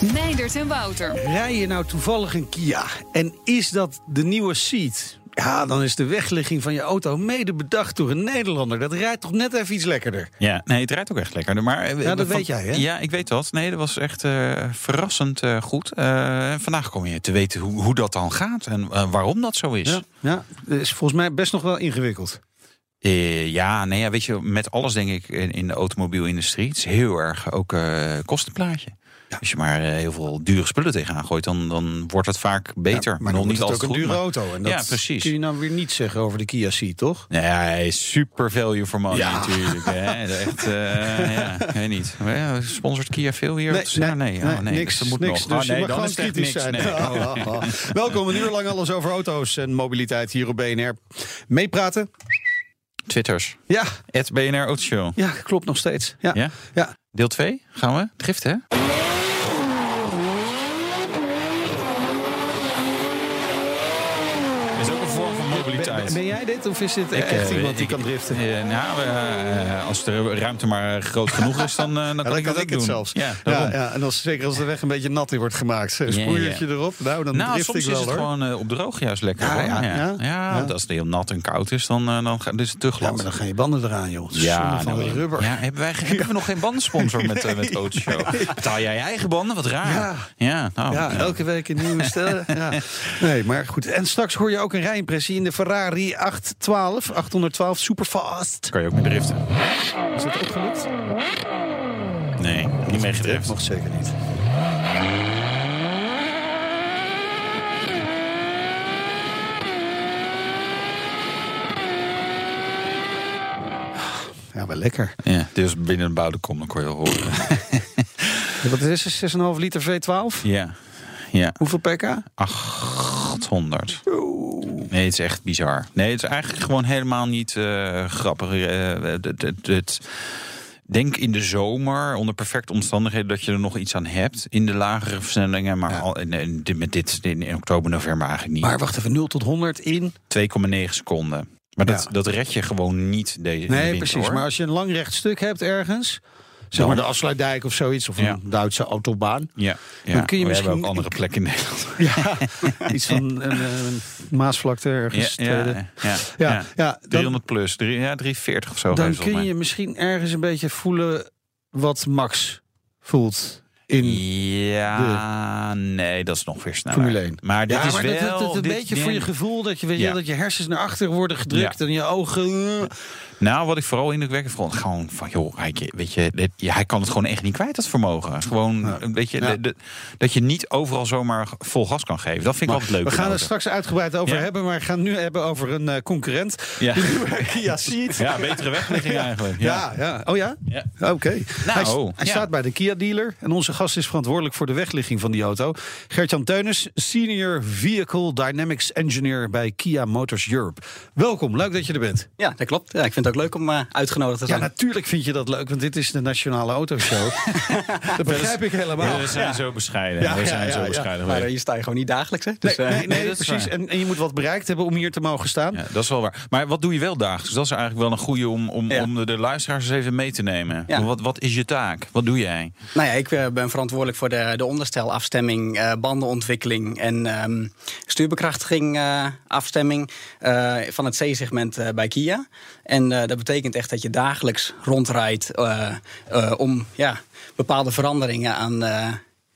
Meindert en Wouter. Rij je nou toevallig een Kia en is dat de nieuwe Seat? Ja, dan is de wegligging van je auto mede bedacht door een Nederlander. Dat rijdt toch net even iets lekkerder. Ja, nee, het rijdt ook echt lekkerder. Maar, eh, Ja, dat van- weet jij, hè? Ja, ik weet dat. Nee, dat was echt eh, verrassend eh, goed. Eh, vandaag kom je te weten hoe, hoe dat dan gaat en waarom dat zo is. Ja, ja, dat is volgens mij best nog wel ingewikkeld. Eh, ja, nee, ja, weet je, met alles denk ik in, in de automobielindustrie. Het is heel erg ook eh kostenplaatje. Als je maar eh, heel veel dure spullen tegenaan gooit, dan, dan wordt het vaak beter. Ja, maar Nog dan niet het ook altijd een dure maar- auto. En dat Ja, precies. kun je nou weer niet zeggen over de Kia Ceed, toch? Nee, is super value for money Ja. natuurlijk. Hè. Echt, eh, ja, ik weet niet. Ja, sponsort Kia veel hier? Nee, Ja, nee, oh, nee, niks. dat moet niks nog. dus Oh, nee, dan is kritisch niks. zijn. Nee. Oh. Welkom, een uur lang alles over auto's en mobiliteit hier op BNR. Meepraten? Twitters. Ja, Het BNR Autoshow. ja, klopt nog steeds. Ja. Ja? Ja. Deel 2 gaan we. Drift, hè? is ook een Ben, ben jij dit of is dit Ik, echt eh, iemand die ik- kan driften? eh, nou, eh, als de ruimte maar groot genoeg is, dan, eh, dan Ja, kan ik dat doen. zelfs. Ja, Ja, en als, zeker als de weg een beetje nat in wordt gemaakt. Een Ja, sproeiertje erop, nou dan Nou, drift soms ik wel is het hoor. gewoon eh, op droog juist lekker. Ja, hoor. ja, ja, ja. Ja, want als het heel nat en koud is, dan, eh, dan gaat dus het te glad. Ja, maar dan gaan je banden eraan, joh. Ja, van nou, het rubber. Ja, hebben, wij, hebben we nog geen bandensponsor met, eh met Autoshow? Betaal jij je eigen banden? Wat raar. Ja. ja, nou, elke week een nieuwe stellen. Ja. Nee, maar goed. En straks hoor je ook een rijimpressie in de Ferrari 812, 812 Superfast. Kan je ook mee driften? Is dat ook gelukt? Nee, niet mee gedrift. Nog zeker niet. Ja, wel lekker. Ja, dus binnen een bouwde kom, dan kon je wel horen. Wat is het? 6,5 liter V12? ja, ja. Hoeveel pk? 800. Nee, het is echt bizar. Nee, het is eigenlijk gewoon helemaal niet eh, grappig. Eh, het, denk in de zomer, onder perfecte omstandigheden, dat je er nog iets aan hebt. In de lagere versnellingen. Maar al, in, in- dit- met dit in, in oktober, november eigenlijk niet. Maar wacht even, 0 tot 100 in? 2,9 seconden. Maar dat, dat red je gewoon niet deze Nee, winter, precies. hoor. Maar als je een lang recht stuk hebt ergens... Zeg maar de afsluitdijk of zoiets, of een. Duitse autobaan. Ja, ja. Dan kun je we misschien- hebben ook andere plekken in Nederland. Ja, iets van een, een Maasvlakte ergens. Ja, ja, ja, Ja, ja. ja, dan- 300 plus, drie, ja, 340 of zo. Dan kun je misschien ergens een beetje voelen wat Max voelt in Ja, nee, dat is nog weer sneller. Formule 1. Maar dit ja, is maar wel... dat, dat, dat een dit- beetje voor je gevoel dat je weet Ja. dat je hersens naar achter worden gedrukt en je ogen. Nou, wat ik vooral indrukwekkend vond, gewoon van, joh, hij, weet je, dit- ja, hij kan het gewoon echt niet kwijt, dat vermogen. Gewoon, weet je, Ja. de- de- dat je niet overal zomaar vol gas kan geven. Dat vind ik altijd leuk. We gaan er auto. straks uitgebreid over Ja. hebben, maar we gaan het nu hebben over een eh, concurrent. Ja. Kia Ceed. Ja, betere wegligging eigenlijk. Ja, ja. Oh ja? Ja. Oké. hij Nou, hij ja. staat bij de Kia dealer en onze gast is verantwoordelijk voor de wegligging van die auto. Gert-Jan Teunis, Senior Vehicle Dynamics Engineer bij Kia Motors Europe. Welkom, leuk dat je er bent. Ja, dat klopt. Ja, ik vind het ook leuk om eh, uitgenodigd te Ja, zijn. natuurlijk vind je dat leuk, want dit is de Nationale Autoshow. dat begrijp ik helemaal. We zijn zo bescheiden. Ja, we ja, zijn ja, zo ja. bescheiden. maar geweest. eh, hier sta je gewoon niet dagelijks, hè? Dus, Nee, eh, nee, nee, precies. En, en je moet wat bereikt hebben om hier te mogen staan. Ja, dat is wel waar. Maar wat doe je wel dagelijks? Dat is eigenlijk wel een goede om, om, Ja. om de, de luisteraars eens even mee te nemen. Ja. Wat, wat is je taak? Wat doe jij? Nou ja, ik ben verantwoordelijk voor de, de onderstelafstemming, eh, bandenontwikkeling en ehm, stuurbekrachtiging eh, afstemming eh, van het C-segment eh, bij Kia. En eh, dat betekent echt dat je dagelijks rondrijdt eh, eh, om ja, bepaalde veranderingen aan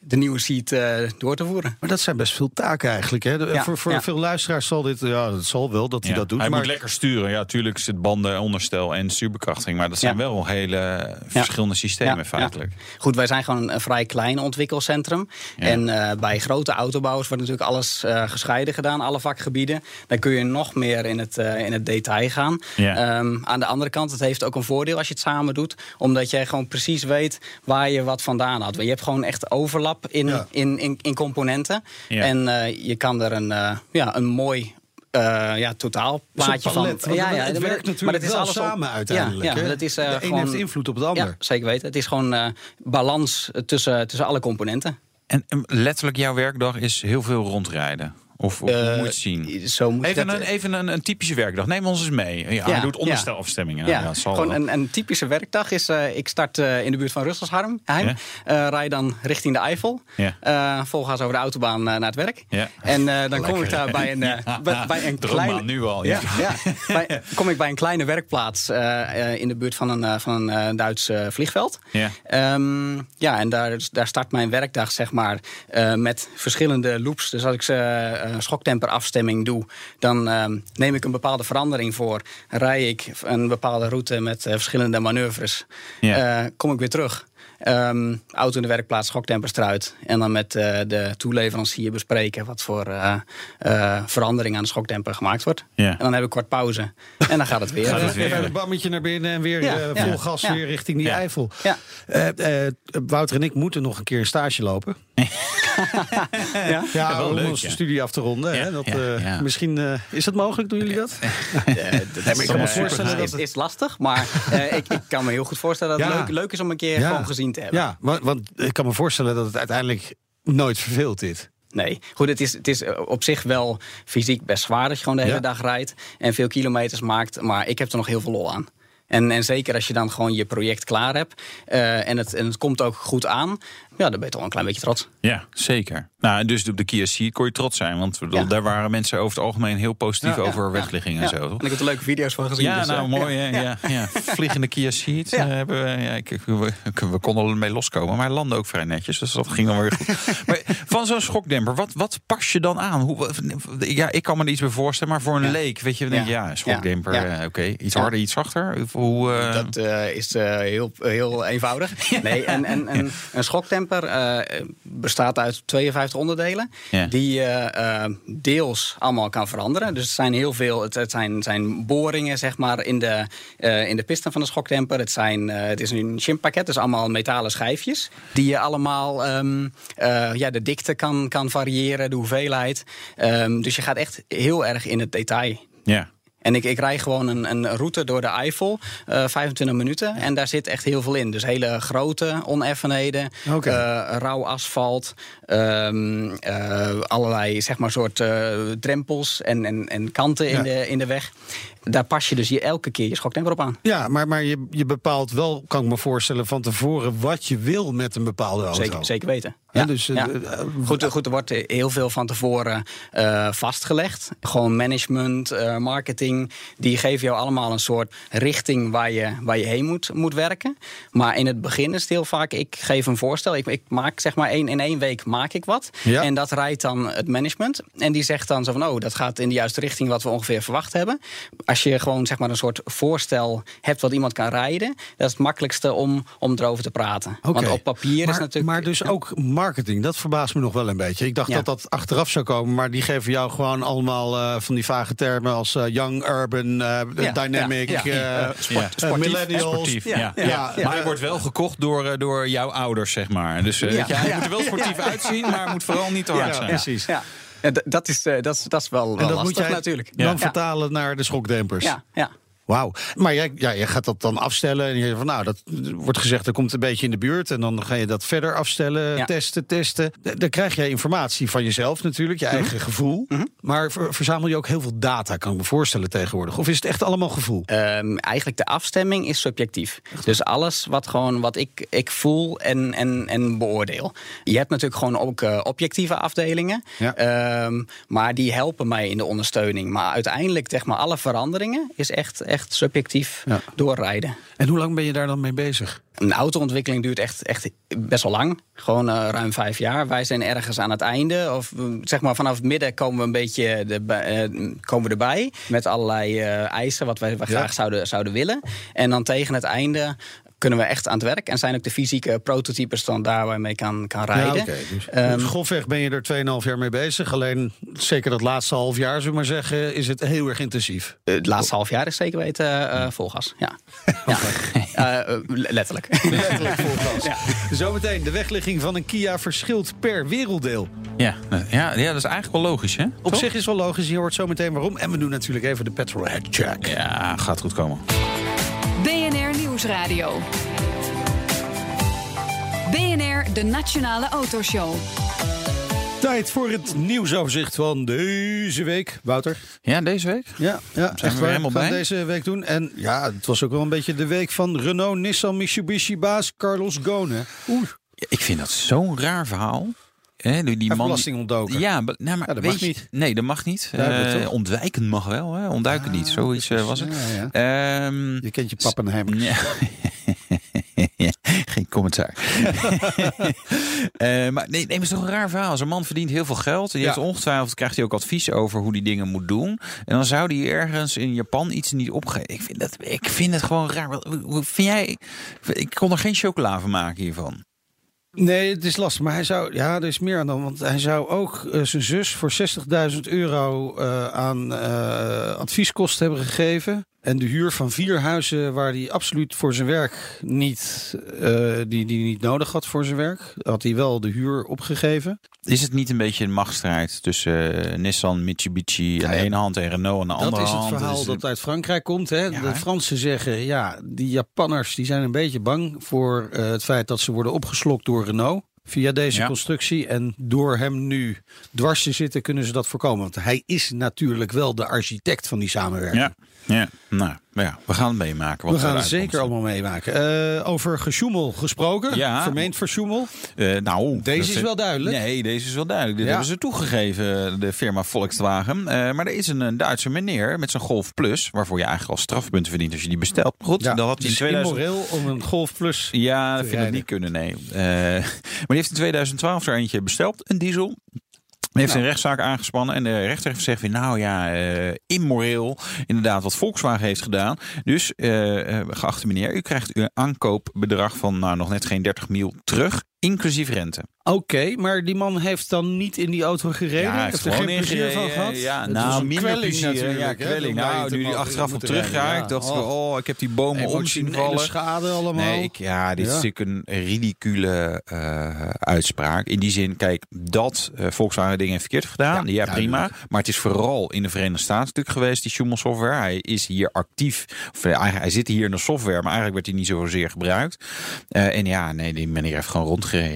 de nieuwe seat eh, door te voeren. Maar dat zijn best veel taken eigenlijk. Hè? De- Ja, voor voor ja. veel luisteraars zal dit, ja, dat zal wel dat hij Ja. dat doet. Hij maar moet lekker sturen. Ja, tuurlijk is het banden, onderstel en stuurbekrachtiging. Maar dat zijn Ja. wel hele verschillende systemen Ja, feitelijk. ja. Goed, wij zijn gewoon een, vrij klein ontwikkelcentrum. Ja. En eh, bij grote autobouwers wordt natuurlijk alles eh, gescheiden gedaan, alle vakgebieden. Dan kun je nog meer in het, eh, in het detail gaan. Ja. Ehm, aan de andere kant, het heeft ook een voordeel als je het samen doet. Omdat jij gewoon precies weet waar je wat vandaan had. Je hebt gewoon echt overlap stap in, Ja. in, in, in componenten. Ja. En eh, je kan er een, eh, ja, een mooi eh ja, totaalplaatje van. palet, want het maar- werkt maar natuurlijk dat is wel alles op- samen uiteindelijk. Ja, ja dat is, eh, de een gewoon, heeft invloed op het ander. Ja, zeker weten. Het is gewoon eh, balans tussen, tussen alle componenten. En, en letterlijk jouw werkdag is heel veel rondrijden. Of, of hoe Eh, moet je het zien? Zo moet Even, dat- een, even een, een typische werkdag. Neem ons eens mee. Ja, doet ja. onderstelafstemmingen. Ja, Ja, gewoon een, een typische werkdag is... eh, ik start eh, in de buurt van Russelsheim. Heim. Eh, rij dan richting de Eifel. Ja. Eh, volgaans over de autobaan eh, naar het werk. Ja. En eh, dan kom ik daar bij een, eh, bij, bij een kleine... nu al. Ja, Ja. ja. Bij- kom ik bij een kleine werkplaats eh, eh, in de buurt van een, eh, van een eh, Duits eh, vliegveld. Ja. Ehm, ja, en daar, daar start mijn werkdag zeg maar eh, met verschillende loops. Dus als ik ze eh, schoktemperafstemming doe, dan ehm, neem ik een bepaalde verandering voor. Rij ik een bepaalde route met eh, verschillende manoeuvres. Ja. Eh, kom ik weer terug. Ehm, auto in de werkplaats, schoktempers eruit. En dan met eh, de toeleverancier bespreken wat voor eh, eh, verandering aan de schoktemper gemaakt wordt. Ja. En dan heb ik kort pauze. En dan gaat het weer. Gaat het weer. Even een bammetje naar binnen en weer Ja, ja, vol gas ja. weer richting die Ja. Eifel. Ja. Eh, eh, Wouter en ik moeten nog een keer een stage lopen. Ja. Ja, wel om leuk, onze ja. studie af te ronden. Ja, hè? Dat, ja, eh, ja. Misschien eh, is dat mogelijk, doen jullie dat? Dat maar ik kan me voorstellen is, dat is, het- is lastig, maar eh, ik, ik kan me heel goed voorstellen dat het leuk, leuk is om een keer Ja. gewoon gezien te hebben. Ja, want, want ik kan me voorstellen dat het uiteindelijk nooit verveelt dit. Nee, goed, het is, het is op zich wel fysiek best zwaar dat je gewoon de hele Ja. dag rijdt en veel kilometers maakt, maar ik heb er nog heel veel lol aan. En, en zeker als je dan gewoon je project klaar hebt eh, en, het, en het komt ook goed aan, ja, dan ben je toch wel een klein beetje trots. Ja, zeker. Nou, dus op de Kia Ceed kon je trots zijn. Want ik bedoel, Ja. daar waren mensen over het algemeen heel positief Ja, over ja, wegligging ja. en zo. En toch? ik heb er leuke video's van gezien. Ja, dus, nou eh, mooi. Ja, ja. Vliegende Kia Ceed Ja. eh, hebben we. Ja, ik, we, we konden er mee loskomen, maar hij landde ook vrij netjes. Dus dat ging dan weer goed. maar van zo'n schokdemper, wat, wat pas je dan aan? Hoe, ja, ik kan me er iets bij voorstellen, maar voor een Ja. leek, weet je, dan denk Ja. schokdemper, Ja. Ja. eh, oké, iets Ja. harder, iets zachter. Hoe, eh, Dat eh, is eh, heel, heel eenvoudig. Nee, en, en, en een schoktemper eh, bestaat uit 52 onderdelen. Ja. Die je eh, deels allemaal kan veranderen. Dus het zijn heel veel. Het, het zijn, zijn boringen, zeg maar, in de, eh, in de piston van de schoktemper. Het, zijn, eh, het is een chimpakket, dus allemaal metalen schijfjes. Die je allemaal. ehm, eh, ja, de dikte kan, kan variëren, de hoeveelheid. Ehm, dus je gaat echt heel erg in het detail. ja. En ik, ik rij gewoon een, een route door de Eifel, eh 25 minuten. En daar zit echt heel veel in. Dus hele grote oneffenheden, eh, rauw asfalt, ehm, eh, allerlei zeg maar soort drempels en, en, en kanten in, de, in de weg. Daar pas je dus je elke keer je schoktemper op aan. Ja, maar, maar je, je bepaalt wel, kan ik me voorstellen, van tevoren wat je wil met een bepaalde auto. Zeker, zeker weten. Ja, dus, eh, ja. eh, goed, goed, er wordt heel veel van tevoren eh, vastgelegd. Gewoon management, marketing. Die geven jou allemaal een soort richting waar je, waar je heen moet, moet werken. Maar in het begin is het heel vaak, ik geef een voorstel. Ik, ik maak zeg maar één, in één week maak ik wat. Ja. En dat rijdt dan het management. En die zegt dan zo van, oh, dat gaat in de juiste richting wat we ongeveer verwacht hebben. Als je gewoon zeg maar een soort voorstel hebt wat iemand kan rijden. Dat is het makkelijkste om, om erover te praten. Oké. Want op papier maar, is natuurlijk... Maar dus Ja. ook marketing, dat verbaast me nog wel een beetje. Ik dacht Ja. dat dat achteraf zou komen, maar die geven jou gewoon allemaal eh, van die vage termen als eh, young, urban, eh, Ja, dynamic, ja, ja. sport- sportief. millennials. Sportief, ja. Ja, ja. ja, ja. Maar hij wordt wel gekocht door, eh, door jouw ouders, zeg maar. Dus eh, Ja. weet je, hij moet er wel sportief uitzien, maar hij moet vooral niet te hard Ja, zijn. precies. Dat, is, eh, dat, is, dat is wel, En dat lastig moet jij natuurlijk. dan vertalen naar de schokdempers. Ja, ja. Wauw. Maar jij, ja, jij gaat dat dan afstellen. En je van nou, dat wordt gezegd, dat komt een beetje in de buurt. En dan ga je dat verder afstellen, Ja. testen, testen. Dan krijg je informatie van jezelf natuurlijk, Mhm. je eigen gevoel. Maar ver- verzamel je ook heel veel data, kan ik me voorstellen tegenwoordig. Of is het echt allemaal gevoel? Ehm, eigenlijk de afstemming is subjectief. Dus alles wat, gewoon, wat ik, ik voel en, en, en beoordeel. Je hebt natuurlijk gewoon ook eh, objectieve afdelingen. Ja. Ehm, maar die helpen mij in de ondersteuning. Maar uiteindelijk, zeg maar, alle veranderingen is echt, echt subjectief Ja. doorrijden. En hoe lang ben je daar dan mee bezig? Een autoontwikkeling duurt echt, echt best wel lang. Gewoon eh, ruim vijf jaar. Wij zijn ergens aan het einde. Of eh, zeg maar vanaf het midden komen we een beetje de, eh, komen we erbij. Met allerlei eisen wat wij, wij Ja. graag zouden, zouden willen. En dan tegen het einde kunnen we echt aan het werk. En zijn ook de fysieke prototypes dan daar waar je mee kan, kan rijden. Ja, oké. Dus, Ehm, dus grofweg ben je er 2,5 jaar mee bezig. Alleen zeker dat laatste half jaar, zullen we maar zeggen, is het heel erg intensief. Eh, Het laatste half jaar is zeker weten eh, vol gas. Ja. ja. Eh, eh, letterlijk. Letterlijk vol gas. Zometeen, de wegligging van een Kia verschilt per werelddeel. Ja, ja, ja, dat is eigenlijk wel logisch, hè? Op Toch? zich is wel logisch, je hoort zometeen waarom. En we doen natuurlijk even de petrolhead check. Ja, gaat goed komen. BNR Nieuwsradio. BNR, de Nationale Autoshow. Tijd voor het nieuwsoverzicht van deze week. Wouter? Ja, deze week? Ja, ja we echt weer waar. helemaal Gaan we bij? deze week doen. En ja, het was ook wel een beetje de week van Renault, Nissan, Mitsubishi baas Carlos Ghosn. Oeh, Ja, ik vind dat zo'n raar verhaal. Hè, die die man... belasting ontdoken. Ja, be- nou, maar Ja, dat weet mag je- niet. Nee, dat mag niet. Eh, ontwijken mag wel, hè? Ontduiken niet. Zoiets eh, was het. Ja. Ehm, Je kent je Pappenheimer. Ja. Geen commentaar. Eh, maar nee, nee, maar het is toch een raar verhaal. Zo'n man verdient heel veel geld. Die Ja. heeft ongetwijfeld krijgt hij ook advies over hoe die dingen moet doen. En dan zou hij ergens in Japan iets niet opgeven. Ik vind, dat, ik vind het gewoon raar. Wat- hoe- hoe Vind jij? Ik kon er geen chocola van maken hiervan. Nee, het is lastig. Maar hij zou, ja, er is meer aan dan. Want hij zou ook eh, zijn zus voor 60.000 euro eh, aan eh, advieskosten hebben gegeven. En de huur van vier huizen waar hij absoluut voor zijn werk niet, eh, die, die niet nodig had voor zijn werk, had hij wel de huur opgegeven. Is het niet een beetje een machtsstrijd tussen eh, Nissan, Mitsubishi aan de ene hand en Renault aan de andere Dat is het hand? verhaal dat uit Frankrijk komt. Hè? Ja, de? Fransen zeggen, ja, die Japanners die zijn een beetje bang voor eh, het feit dat ze worden opgeslokt door Renault. Via deze Ja. constructie. En door hem nu dwars te zitten, kunnen ze dat voorkomen. Want hij is natuurlijk wel de architect van die samenwerking. Ja, ja, nou ja, we gaan het meemaken. Wat We gaan het zeker allemaal meemaken. Eh, over gesjoemel gesproken. Ja. Vermeend versjoemel. Eh, nou, Deze is wel duidelijk. Nee, deze is wel duidelijk. Dit Ja. hebben ze toegegeven, de firma Volkswagen. Eh, maar er is een, een Duitse meneer met zijn Golf Plus, waarvoor je eigenlijk al strafpunten verdient als je die bestelt. Goed, Ja, dat had hij in het is 2000. immoreel om een Golf Plus... Ja, dat vind ik niet kunnen, nee. Maar die heeft in 2012 er eentje besteld, een diesel. Heeft Nou. een rechtszaak aangespannen en de rechter heeft gezegd: weer, nou ja, eh, immoreel. Inderdaad, wat Volkswagen heeft gedaan. Dus, eh, eh, geachte meneer, u krijgt uw aankoopbedrag van nou, nog net geen 30 mil terug, inclusief rente. Oké, maar die man heeft dan niet in die auto gereden? Ja, hij heeft er geen plezier van gehad? Ja, Het nou, was een minder kwelling plezier. natuurlijk. Ja, kwelling. Nou, nu mogen- achteraf op moeten terug rijden. ga, Ja. ik dacht, Oh, oh, ik heb die bomen om zien vallen. schade allemaal. Nee, ik, ja, dit is natuurlijk een ridicule eh, uitspraak. In die zin, kijk, dat eh, Volkswagen dingen heeft verkeerd gedaan. Ja, Ja, prima. Maar het is vooral in de Verenigde Staten natuurlijk geweest, die Schumel software. Hij is hier actief. Of, eh, hij zit hier in de software, maar eigenlijk werd hij niet zozeer gebruikt. En ja, nee, die meneer heeft gewoon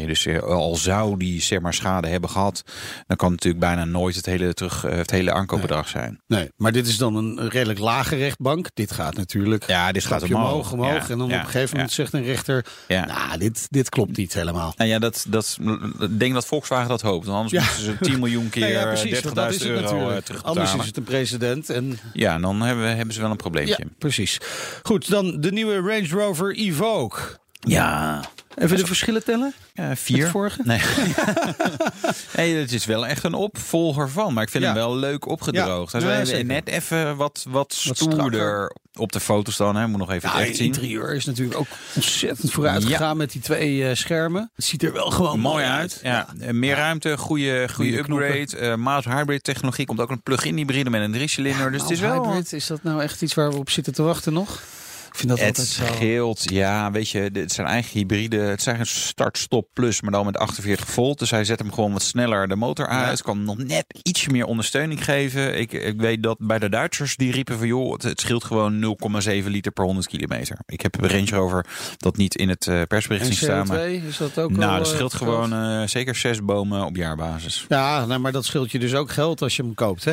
Dus eh, al zou die zeg maar, schade hebben gehad, dan kan natuurlijk bijna nooit het hele, terug, eh, het hele aankoopbedrag zijn. Nee, maar dit is dan een redelijk lage rechtbank. Dit gaat natuurlijk Ja, dit gaat omhoog. omhoog. Ja, en dan ja, op een gegeven moment ja. zegt een rechter... Ja. Nou, dit, dit klopt niet helemaal. Nou ja, dat, dat, ik denk dat Volkswagen dat hoopt. Want anders Ja. moeten ze 10 miljoen keer Ja, ja, eh, precies, want dat is 30.000 het euro eh, natuurlijk. terugbetalen. Anders is het een precedent. En, Ja, en dan hebben, we- hebben ze wel een probleempje. precies. Goed, dan de nieuwe Range Rover Evoque. Ja. Even de verschillen tellen? Ja, vier. vorige? Nee. nee, het is wel echt een opvolger van. Maar ik vind Ja. hem wel leuk opgedroogd. Hij is Ja, wel zeker. net even wat, wat Wat stoerder op de foto's dan. Hè. Moet nog even het echt zien. interieur is natuurlijk ook ontzettend vooruit gegaan met die twee eh, schermen. Het ziet er wel gewoon Mooi uit. Ja. Eh, Meer ruimte, goede, goede upgrade. eh mild hybrid technologie. Komt ook een plug-in hybride met een driecilinder. dus het is wel... Hybrid, is dat nou echt iets waar we op zitten te wachten nog? Vind dat Het altijd zo... scheelt, ja, weet je, het zijn eigen hybride. Het zijn een start-stop plus, maar dan met 48 volt. Dus hij zet hem gewoon wat sneller de motor uit. Kan nog net ietsje meer ondersteuning geven. Ik, ik weet dat bij de Duitsers die riepen van joh, het, het scheelt gewoon 0,7 liter per 100 kilometer. Ik heb een Range Rover dat niet in het eh, persbericht En zien staan. CO2, Maar, is dat ook nou, al, dat eh, scheelt groot? gewoon eh, zeker zes bomen op jaarbasis. Ja, nou, maar dat scheelt je dus ook geld als je hem koopt, hè?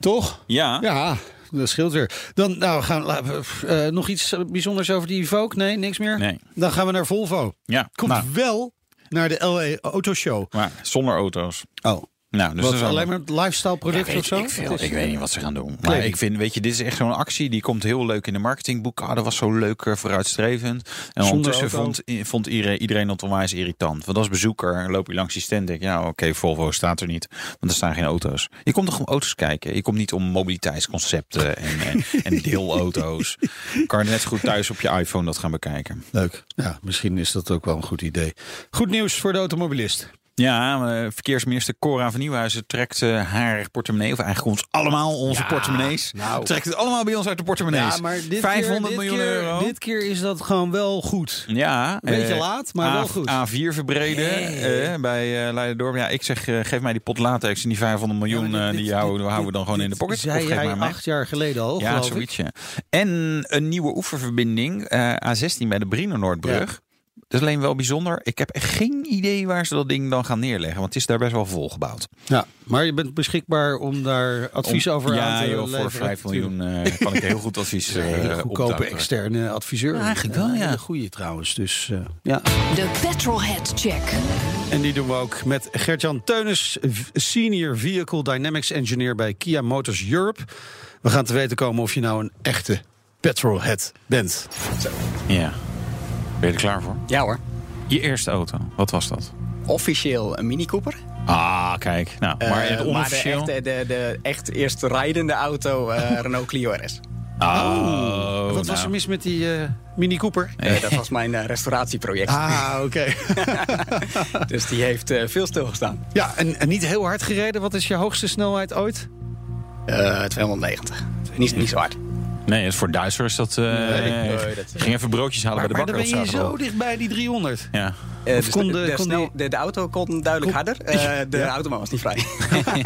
Toch? Ja, Ja, dat scheelt weer. Dan nou, gaan we eh, nog iets bijzonders over die Evoque? Nee, niks meer? nee. Dan gaan we naar Volvo. Ja, Komt nou, wel naar de LA Autoshow. maar zonder auto's. Oh. Nou, dus Wat, dat is alleen maar lifestyle product Ja, of zo? Ik, is- weet niet wat ze gaan doen. Maar Kleding. ik vind, weet je, dit is echt zo'n actie die komt heel leuk in de marketingboek. Ah, dat was zo leuk eh, vooruitstrevend. En ondertussen vond, i- vond iedereen, iedereen dat onwijs irritant. Want als bezoeker loop je langs die stand en denk je, nou oké, Volvo staat er niet. Want er staan geen auto's. Je komt toch om auto's kijken. Je komt niet om mobiliteitsconcepten en, en, en deelauto's. Kan je net goed thuis op je iPhone dat gaan bekijken. Leuk. Ja, misschien is dat ook wel een goed idee. Goed nieuws voor de automobilist. Ja, eh, verkeersminister Cora van Nieuwhuizen trekt eh, haar portemonnee, of eigenlijk ons allemaal onze Ja, portemonnees. nou. Trekt het allemaal bij ons uit de portemonnees. 500 miljoen keer, euro. Dit keer is dat gewoon wel goed. Ja, Beetje eh, laat, maar wel goed. A4 verbreden eh, bij eh Leiderdorp. Ja, ik zeg, geef mij die pot latex en die 500 miljoen, Ja, maar dit- die dit- houden, houden we dan gewoon dit in de pocket. Zei geef jij maar acht jaar geleden al, Ja, zoiets. ja. En een nieuwe oefenverbinding, eh, A16 bij de Brienenoordbrug. Dat is alleen wel bijzonder. Ik heb echt geen idee waar ze dat ding dan gaan neerleggen. Want het is daar best wel vol gebouwd. Ja, maar je bent beschikbaar om daar advies Om- over ja, aan te joh, leveren. voor 5 miljoen eh, kan ik heel goed advies Een hele goedkope externe adviseur. Ja, eigenlijk wel, Een ja. hele goeie trouwens. Dus eh, ja. De Petrolhead Check. En die doen we ook met Gertjan Teunis, Senior Vehicle Dynamics Engineer bij Kia Motors Europe. We gaan te weten komen of je nou een echte petrolhead bent. Ja. Ben je er klaar voor? Ja hoor. Je eerste auto, wat was dat? Officieel een Mini Cooper. Ah, kijk. Nou, maar Eh, het onofficieel... de, echte, de, de echt eerst rijdende auto, eh, Renault Clio RS. Oh, Wat was nou. er mis met die eh, Mini Cooper? Eh, dat was mijn eh, restauratieproject. Ah, oké. Dus die heeft eh, veel stilgestaan. ja, en, en niet heel hard gereden. Wat is je hoogste snelheid ooit? Eh 290. Niet, niet zo hard. Nee, het voor Duitsers is dat... eh nee, dat- ging even broodjes halen Maar, bij maar de dan bakker. ben je zo dichtbij die 300. Ja. Eh, Of dus kon de, de- de, kon snel- die- de, de auto kon duidelijk harder. Eh, de Ja. auto was niet vrij.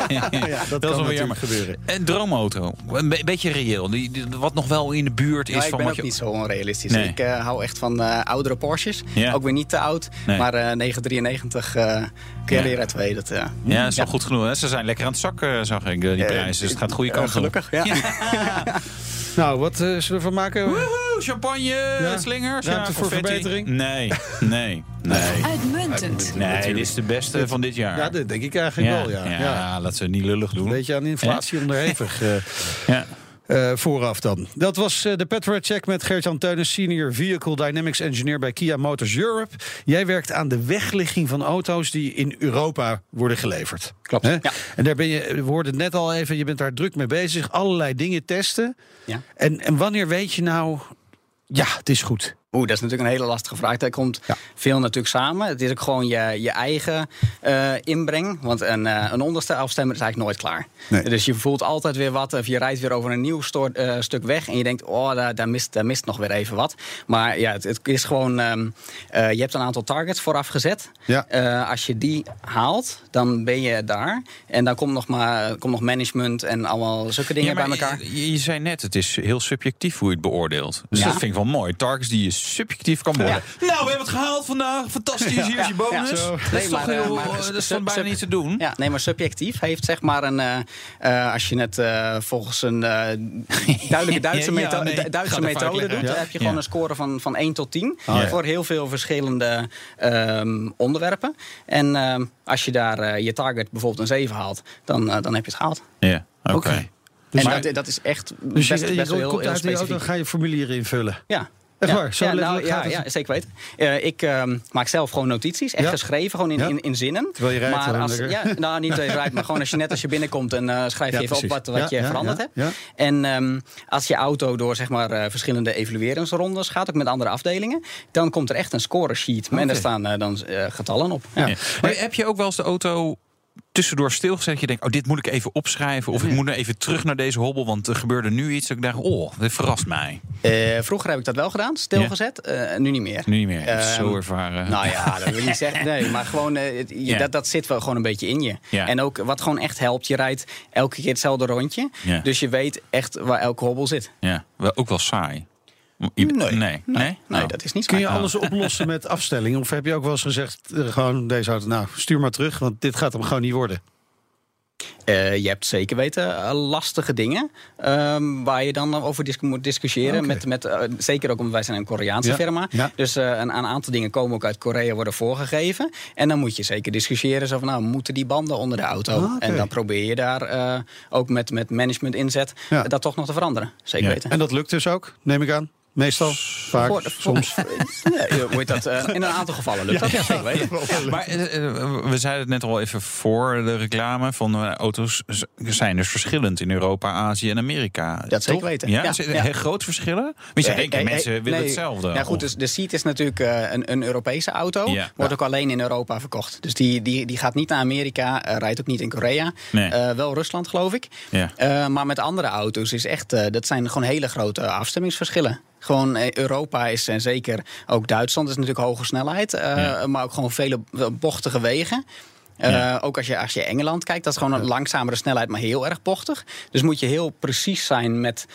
Ja, dat, Dat is kan wel natuurlijk jammer. gebeuren. Een droomauto. Een be- beetje reëel. Die, die- wat nog wel in de buurt is Ja, ik van ben wat ook je... niet zo onrealistisch. Nee. Ik hou echt van eh, oudere Porsches. Ja. Ook weer niet te oud. Nee. Maar eh 993 eh Carrera 2, dat... Ja, dat is wel goed genoeg. hè? Ze zijn lekker aan het zakken, zag ik, die prijzen. Dus het gaat de goede kant op. Gelukkig, ja. Nou, wat eh, zullen we van maken? Woehoe, champagne, slingers. Ruimte voor verbetering? Nee, nee, nee. Uitmuntend. Nee, dit is de beste van dit jaar. Ja, dat denk ik eigenlijk wel, ja. ja, ja. laat ze niet lullig doen. Een beetje aan inflatie onderhevig eh, Ja. Eh, vooraf dan. Dat was eh, de Petrol Check met Gert-Jan Teunis, Senior Vehicle Dynamics Engineer bij Kia Motors Europe. Jij werkt aan de wegligging van auto's die in Europa worden geleverd. Klopt, Hè? ja. En daar ben je, we hoorden het net al even, je bent daar druk mee bezig. Allerlei dingen testen. Ja. En, en wanneer weet je nou, ja, het is goed. Oeh, dat is natuurlijk een hele lastige vraag. Daar komt Ja. veel natuurlijk samen. Het is ook gewoon je, je eigen eh, inbreng. Want een, eh een onderste afstemmer is eigenlijk nooit klaar. Nee. Dus je voelt altijd weer wat. Of je rijdt weer over een nieuw eh, stuk weg. En je denkt, oh, daar, daar, mist, daar mist nog weer even wat. Maar ja, het, het is gewoon... ehm, eh, je hebt een aantal targets vooraf gezet. Ja. Eh, als je die haalt, dan ben je daar. En dan komt nog, maar, komt nog management en allemaal zulke dingen Ja, bij elkaar. Je, je zei net, het is heel subjectief hoe je het beoordeelt. Dus Ja. dat vind ik wel mooi. Targets die je subjectief kan beoordelen. Nou, we hebben het gehaald vandaag. Fantastisch, hier is je bonus. Ja. Dat Nee, is toch maar, eh, heel, maar dat is dan bijna niet te doen. Ja, nee, maar subjectief heeft zeg maar een. eh, eh, als je het eh, volgens een eh, duidelijke Duitse, Ja, metho- nee, Duitse methode doet, dan Ja. heb je gewoon Ja. een score van, van 1 tot 10 Ja. voor heel veel verschillende ehm, onderwerpen. En ehm, als je daar eh, je target bijvoorbeeld een 7 haalt, dan, eh, dan heb je het gehaald. Ja, oké. Dus en maar- dat, dat is echt Dus best, je, best je wel heel, komt heel uit die auto, specifiek. ga je formulieren invullen. Ja. Echt ja. waar? Zo ja, nou, ja, gaat het? ja, zeker weten. Eh, ik ehm, maak zelf gewoon notities, echt Ja. geschreven, gewoon in, Ja. in, in zinnen. Terwijl je rijdt maar dan als, ja, nou, niet terwijl je rijdt, maar gewoon als je net als je binnenkomt en eh, schrijf je Ja, even op wat, wat Ja, je ja, veranderd ja, hebt. ja. En ehm, als je auto door zeg maar, eh, verschillende evalueringsrondes gaat, ook met andere afdelingen, dan komt er echt een scoresheet. En Oké. daar staan eh, dan getallen op. Ja. Ja. Maar heb je ook wel eens de auto tussendoor stilgezet? Je denkt, oh, dit moet ik even opschrijven. Of ik moet nou even terug naar deze hobbel, want er gebeurde nu iets. Dat ik dacht, oh, dit verrast mij. Eh, vroeger heb ik dat wel gedaan, stilgezet. Eh, nu niet meer. Nu niet meer. Even Ehm, zo ervaren. Nou ja, dat wil ik niet zeggen. Nee, maar gewoon, eh, het- je- Ja. dat, dat zit wel gewoon een beetje in je. Ja. En ook wat gewoon echt helpt, je rijdt elke keer hetzelfde rondje. Ja. Dus je weet echt waar elke hobbel zit. Ja, wel, ook wel saai. Nee. Nee. Nee? Nee, Nou. dat is niet zo. Kun je alles oplossen met afstelling? Of heb je ook wel eens gezegd, eh, gewoon deze auto, nou stuur maar terug, want dit gaat hem gewoon niet worden. Eh, je hebt zeker weten eh, lastige dingen ehm, waar je dan over dis moet discussiëren. Met, met, zeker ook omdat wij zijn een Koreaanse Ja, firma. ja. Dus eh, een, een aantal dingen komen ook uit Korea, worden voorgegeven. En dan moet je zeker discussiëren. Zo van, nou, moeten die banden onder de auto? Ah. En dan probeer je daar eh, ook met, met management inzet Ja. dat toch nog te veranderen. Zeker Ja. weten. En dat lukt dus ook, neem ik aan. Meestal, vaak, Voor- soms. Nee, hoe heet dat? eh, in een aantal gevallen lukt dat. Ja. Maar eh, eh, we zeiden het net al even voor de reclame van eh, auto's zijn dus verschillend in Europa, Azië en Amerika. Dat zeker weten. Ja, heel grote verschillen? Maar je Eh, denkt, eh, mensen eh, willen nee. hetzelfde. Ja, goed, Of- dus de Seat is natuurlijk eh, een, een Europese auto. Wordt ook alleen in Europa verkocht. Dus die, die, die gaat niet naar Amerika, eh, rijdt ook niet in Korea. Nee. Eh, wel Rusland, geloof ik. Ja. Eh, maar met andere auto's is echt, eh, dat zijn gewoon hele grote afstemmingsverschillen. Gewoon eh, Europa is en zeker ook Duitsland is natuurlijk hoge snelheid. eh, Ja. Maar ook gewoon vele bochtige wegen. Eh, Ja. Ook als je, als je Engeland kijkt, dat is gewoon een langzamere snelheid, maar heel erg bochtig. Dus moet je heel precies zijn met,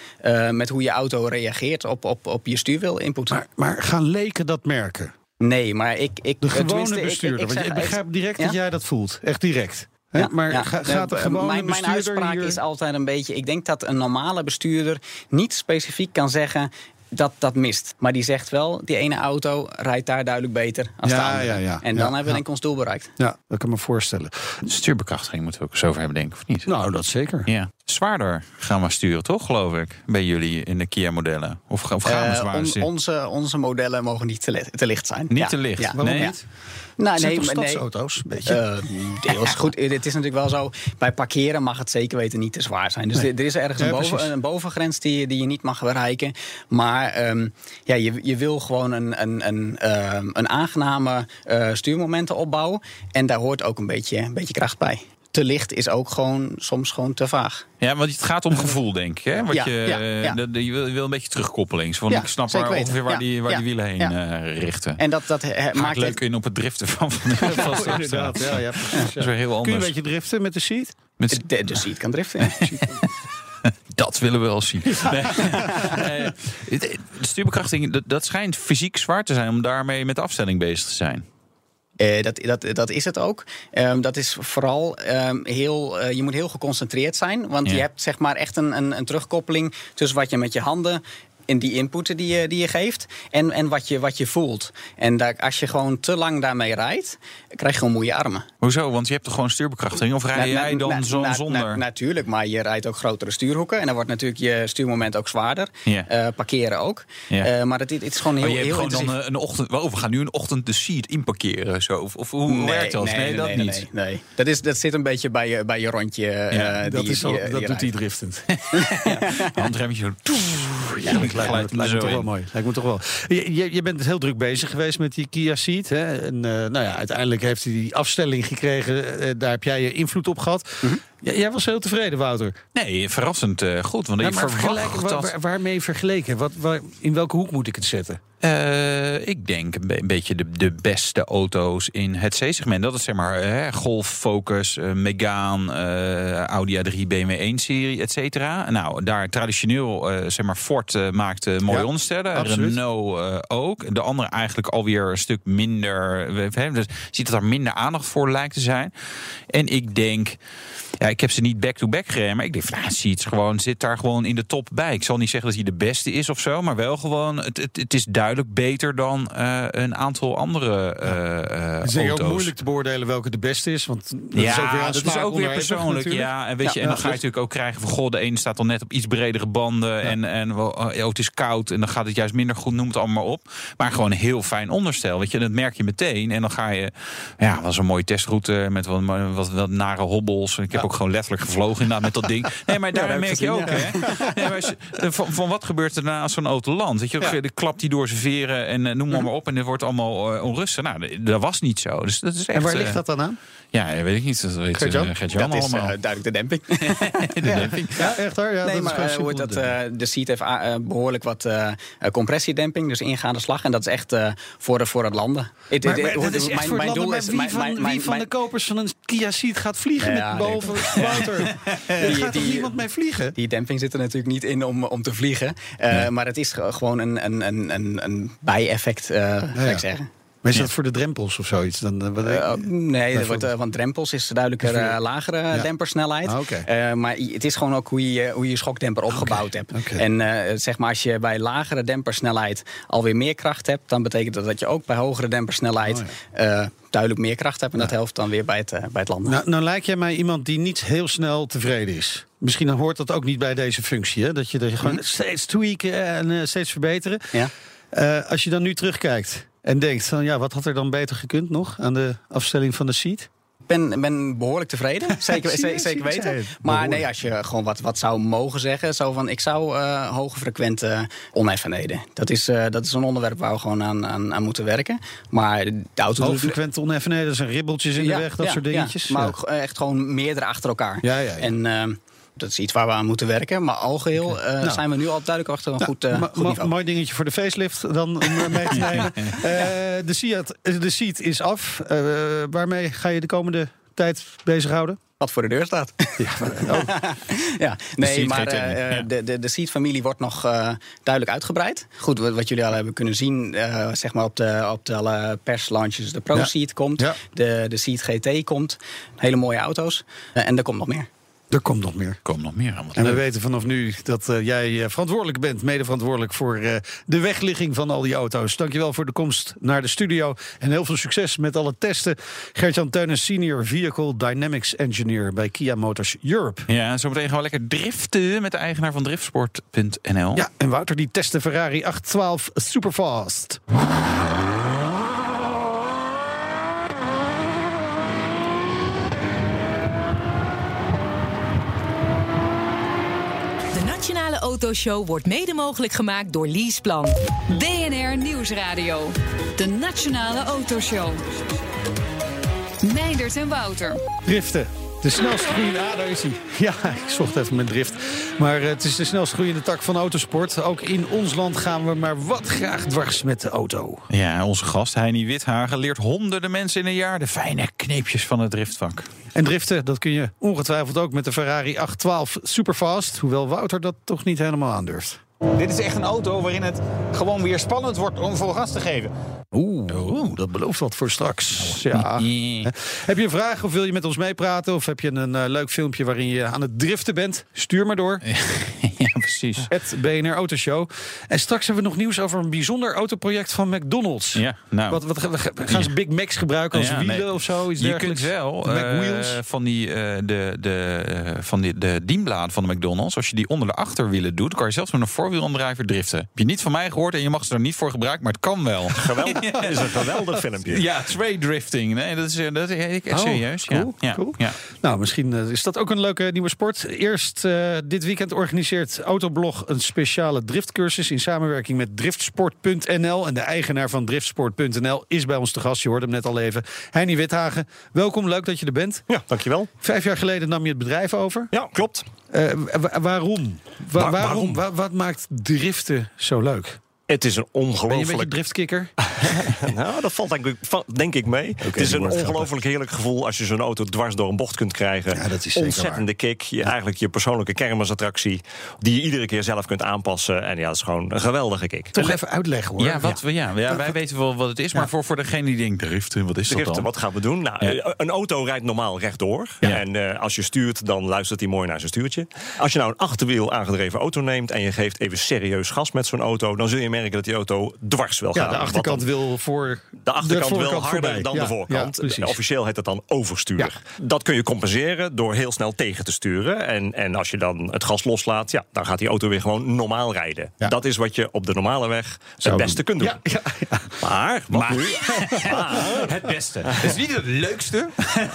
met hoe je auto reageert op, op, op je stuurwiel input. Maar, maar gaan leken dat merken? Nee, maar ik... ik De gewone ik- bestuurder. ik want ik begrijp direct Ja? dat jij dat voelt. Echt direct. Ja, maar ja. gaat de gewone mijn, mijn uitspraak hier... is altijd een beetje... Ik denk dat een normale bestuurder niet specifiek kan zeggen... dat dat mist. Maar die zegt wel, die ene auto rijdt daar duidelijk beter als Ja, de andere. ja, ja. En dan Ja, hebben we ja. denk ik ons doel bereikt. Ja, dat kan ik me voorstellen. Stuurbekrachtiging moeten we ook eens over hebben, denk ik, of niet? Nou, dat zeker. Ja. Zwaarder gaan we sturen, toch, geloof ik? Bij jullie in de Kia-modellen. Of, ga- of gaan we Eh, zwaarder on- sturen? onze, onze modellen mogen niet te, li- te licht zijn. Niet Ja, te licht? Ja. Waarom Nee? niet? Nou, nee, toch nee. stadsauto's? Een beetje. Eh, deels goed. Het is natuurlijk wel zo. Bij parkeren mag het zeker weten niet te zwaar zijn. Dus er er is ergens Ja, een, boven, een bovengrens die, die je niet mag bereiken. Maar ehm, ja, je, je wil gewoon een, een, een, ehm, een aangename eh, stuurmomenten opbouwen. En daar hoort ook een beetje, een beetje kracht bij. Te licht is ook gewoon soms gewoon te vaag. Ja, want het gaat om gevoel, denk ik. Hè? Wat Ja, je, ja, ja. dat- je, wil, je wil een beetje terugkoppeling. Ja, ik snap waar, ongeveer waar, die, waar die wielen heen eh, richten. En dat, dat he- maakt leuk het... in op het driften van, van, van Stapstra. Inderdaad, ja, ja, precies, Dat is weer heel Kun je een anders. beetje driften met de seat? Met, De, de seat kan driften. dat willen we wel zien. Nee. Eh, de stuurbekrachtiging, dat, dat schijnt fysiek zwaar te zijn... om daarmee met de afstelling bezig te zijn. Eh, dat, dat, dat is het ook. Ehm, dat is vooral ehm, heel. eh, je moet heel geconcentreerd zijn. Want Ja. je hebt zeg maar echt een, een, een terugkoppeling tussen wat je met je handen. In die inputen die je, die je geeft en, en wat, je, wat je voelt. En daar, als je gewoon te lang daarmee rijdt, krijg je gewoon moeie armen. Hoezo? Want je hebt toch gewoon stuurbekrachtiging? Of rij Na- jij na- dan na- zo na- zonder? na- natuurlijk, maar je rijdt ook grotere stuurhoeken. En dan wordt natuurlijk je stuurmoment ook zwaarder. Ja. Eh, parkeren ook. Ja. Eh, maar het, het is gewoon heel, Oh, je hebt heel gewoon dan intensief. eh, een ochtend... Oh, we gaan nu een ochtend de seat inparkeren. Zo. Of, of hoe werkt dat? Nee, dat niet. Nee, nee. Dat, is, dat zit een beetje bij je, bij je rondje. eh, Ja, Dat, is die al, je- dat die doet hij driftend. Handremmetje zo. Ja, lijkt, me- lijkt me toch wel mooi. Lijkt me toch wel. Je, je, bent heel druk bezig geweest met die Kia Ceed. Hè? En, eh, nou ja, uiteindelijk heeft hij die afstelling gekregen. Eh, daar heb jij je invloed op gehad. Mhm. Ja, jij was heel tevreden, Wouter. Nee, verrassend eh, goed. Want Ja, ik maar verwacht dat... waar- waar- waarmee vergeleken? Wat, waar, in welke hoek moet ik het zetten? Eh, ik denk een, be- een beetje de, de beste auto's in het C-segment. Dat is zeg maar eh, Golf, Focus, eh, Megane, Audi A3, BMW 1-serie, et cetera. Nou, daar traditioneel, zeg maar, Ford maakt mooie Ja, onderstellen. absoluut. Renault ook. De andere eigenlijk alweer een stuk minder. Hè, dus ziet dat er minder aandacht voor lijkt te zijn. En ik denk... Ja, ik heb ze niet back-to-back gereden, maar ik denk van, nou, Seats gewoon, zit daar gewoon in de top bij. Ik zal niet zeggen dat hij de beste is of zo, maar wel gewoon, het, het, het is duidelijk beter dan eh, een aantal andere eh eh, Het is ook moeilijk te beoordelen welke de beste is. Want dat ja, is ook weer dat is ook weer persoonlijk. natuurlijk. Ja, en, weet je, Ja, en dan ja, ga je natuurlijk ook krijgen van... goh, de ene staat dan net op iets bredere banden... en, en wel, oh, het is koud en dan gaat het juist minder goed, noem het allemaal maar op. Maar gewoon een heel fijn onderstel, weet je. En dat merk je meteen. En dan ga je... Ja, was een mooie testroute met wat, wat, wat nare hobbels. Ik heb ook gewoon letterlijk gevlogen inderdaad met dat ding. Nee, maar daar merk je ook, hè. Ja, maar als je- eh, van, van wat gebeurt er nou als zo'n auto landt? Weet je, dan klapt hij door zijn veren en eh, noem maar, maar op. En het wordt allemaal eh, onrustig. Nou, dat was niet zo. Dus dat is echt... En waar ligt dat dan aan? Ja, weet ik niet. Dat weet Gert-Jan? uh, Gert-Jan Dat is duidelijk de demping. de demping. Ja, echt hoor. Ja, nee, dat maar simpel dat, eh, de seat heeft eh, behoorlijk wat compressiedemping, dus ingaande slag. En dat is echt eh, voor, voor het landen. Het- Maar, dat is echt mijn- voor het mijn landen, doel maar is- wie van, de kopers van een Kia Ceed gaat vliegen Ja, met boven Wouter? Er Die- gaat toch niemand mee vliegen? Die demping zit er natuurlijk niet in om, om te vliegen. Eh, Maar het is ge- gewoon een, een, een, een, een bijeffect, eh zou ja. ik zeggen. Maar is dat voor de drempels of zoiets? Dan, eh, wat- Eh, nee, er Bijvoorbeeld. wordt, eh, want drempels is duidelijker eh, lagere Ja. dempersnelheid. Ah, maar het is gewoon ook hoe je hoe je schokdemper opgebouwd hebt. En zeg maar, als je bij lagere dempersnelheid alweer meer kracht hebt, dan betekent dat dat je ook bij hogere dempersnelheid Oh, duidelijk meer kracht hebt. En dat helpt dan weer bij het, eh, bij het landen. Nou, nou lijkt jij mij iemand die niet heel snel tevreden is. Misschien hoort dat ook niet bij deze functie. Hè? Dat je, dat je gewoon steeds tweaken en steeds verbeteren. Ja. Als je dan nu terugkijkt en denkt van ja, wat had er dan beter gekund nog aan de afstelling van de seat? Ik ben, ben behoorlijk tevreden, zeker, je, zeker weten. Maar nee, als je gewoon wat, wat zou mogen zeggen, zo van ik zou eh hoge frequente oneffenheden. Dat is, eh, dat is een onderwerp waar we gewoon aan, aan, aan moeten werken. Maar de auto doet- Hoogfrequente oneffenheden, er zijn ribbeltjes in de Ja, weg, dat ja, soort ja. dingetjes. maar ook eh, echt gewoon meerdere achter elkaar. Ja, ja, ja. En ehm, dat is iets waar we aan moeten werken. Maar algeheel eh, Nou. zijn we nu al duidelijk achter een Nou, goed, eh, goed niveau. mooi dingetje voor de facelift dan om er mee te nemen. Eh, de, Seat, de seat is af. Eh, waarmee ga je de komende tijd bezighouden? Wat voor de deur staat. ja, nee, Seat maar GT, eh, ja. de, de, de Seat-familie wordt nog eh, duidelijk uitgebreid. Goed, wat, jullie al hebben kunnen zien, eh, zeg maar op de, op de alle perslaunches. De Pro Ja. Seat komt, Ja. de, de Seat GT komt. Hele mooie auto's. Eh, en er komt nog meer. Er komt nog meer. Komt nog meer aan. En we weten vanaf nu dat eh, jij eh, verantwoordelijk bent, mede verantwoordelijk voor eh, de wegligging van al die auto's. Dankjewel voor de komst naar de studio en heel veel succes met alle testen. Gert-Jan Senior Vehicle Dynamics Engineer bij Kia Motors Europe. Ja, zometeen gaan we lekker driften met de eigenaar van driftsport.nl. Ja, en Wouter die test de Ferrari 812 Superfast. De Nationale Autoshow wordt mede mogelijk gemaakt door Leaseplan. BNR Nieuwsradio. De Nationale Autoshow. Meindert en Wouter. Driften. De snelst groeiende... Ah, daar is hij. Ja, ik zocht even mijn drift. Maar eh, het is de snelst groeiende tak van autosport. Ook in ons land gaan we maar wat graag dwars met de auto. Ja, onze gast Heini Withagen leert honderden mensen in een jaar de fijne kneepjes van het driftvak. En driften, dat kun je ongetwijfeld ook met de Ferrari 812 Superfast. Hoewel Wouter dat toch niet helemaal aandurft. Dit is echt een auto waarin het gewoon weer spannend wordt om vol gas te geven. Oeh, dat belooft wat voor straks. Ja. Ja. Heb je een vraag of wil je met ons meepraten? Of heb je een eh, leuk filmpje waarin je aan het driften bent? Stuur maar door. ja, precies. Het BNR Autoshow. En straks hebben we nog nieuws over een bijzonder autoproject van McDonald's. Ja, nou. Wat, wat, gaan ze Big Macs gebruiken als Ja, wielen nee. of zo? Iets je dergelijks? kunt wel eh, van die, eh, de, de, eh, van die, de dienbladen van de McDonald's, als je die onder de achterwielen doet, kan je zelfs met een voorwielaandrijver driften. Heb je niet van mij gehoord en je mag ze er niet voor gebruiken, maar het kan wel. Geweldig. Het is een geweldig filmpje. Ja, trade drifting. Nee, dat is, eh, dat is echt Oh, serieus. cool, ja, ja, cool. ja. Nou, misschien eh, is dat ook een leuke nieuwe sport. Eerst eh, dit weekend organiseert Autoblog een speciale driftcursus in samenwerking met driftsport.nl. En de eigenaar van driftsport.nl is bij ons te gast. Je hoorde hem net al even. Heini Withagen, welkom. Leuk dat je er bent. Ja, dankjewel. Vijf jaar geleden nam je het bedrijf over. Ja, klopt. Eh, wa- waarom? Wa- Waar- waarom? waarom? Wa- wat maakt driften zo leuk? Het is een Ben je een beetje ongelooflijk... driftkikker? Nou, dat valt denk ik, denk ik mee. het is een ongelooflijk heerlijk gevoel als je zo'n auto dwars door een bocht kunt krijgen. Ja, dat is zeker Ontzettende kick. Je, Eigenlijk je persoonlijke kermisattractie. Die je iedere keer zelf kunt aanpassen. En ja, dat is gewoon een geweldige kick. Toch even uitleggen hoor. Ja, wat, we- ja, ja, wij weten wel wat het is, maar voor, voor degene die denkt, driften, wat is dat Driften, dan? wat gaan we doen? Nou, Ja. eh, Een auto rijdt normaal rechtdoor. Ja. En eh, als je stuurt, dan luistert hij mooi naar zijn stuurtje. Als je nou een achterwiel aangedreven auto neemt... en je geeft even serieus gas met zo'n auto... dan zul je merken dat die auto dwars wil gaan. Ja, de achterkant dan- wil voor de achterkant wil harder voorbij. dan Ja, de voorkant. ja. Officieel heet het dan overstuur. Ja. Dat kun je compenseren door heel snel tegen te sturen. En, en als je dan het gas loslaat, ja, dan gaat die auto weer gewoon normaal rijden. Ja. Dat is wat je op de normale weg Zou het beste doen. kunt doen. Ja, ja, ja. Maar, wat nu? Het beste. Het is niet het leukste.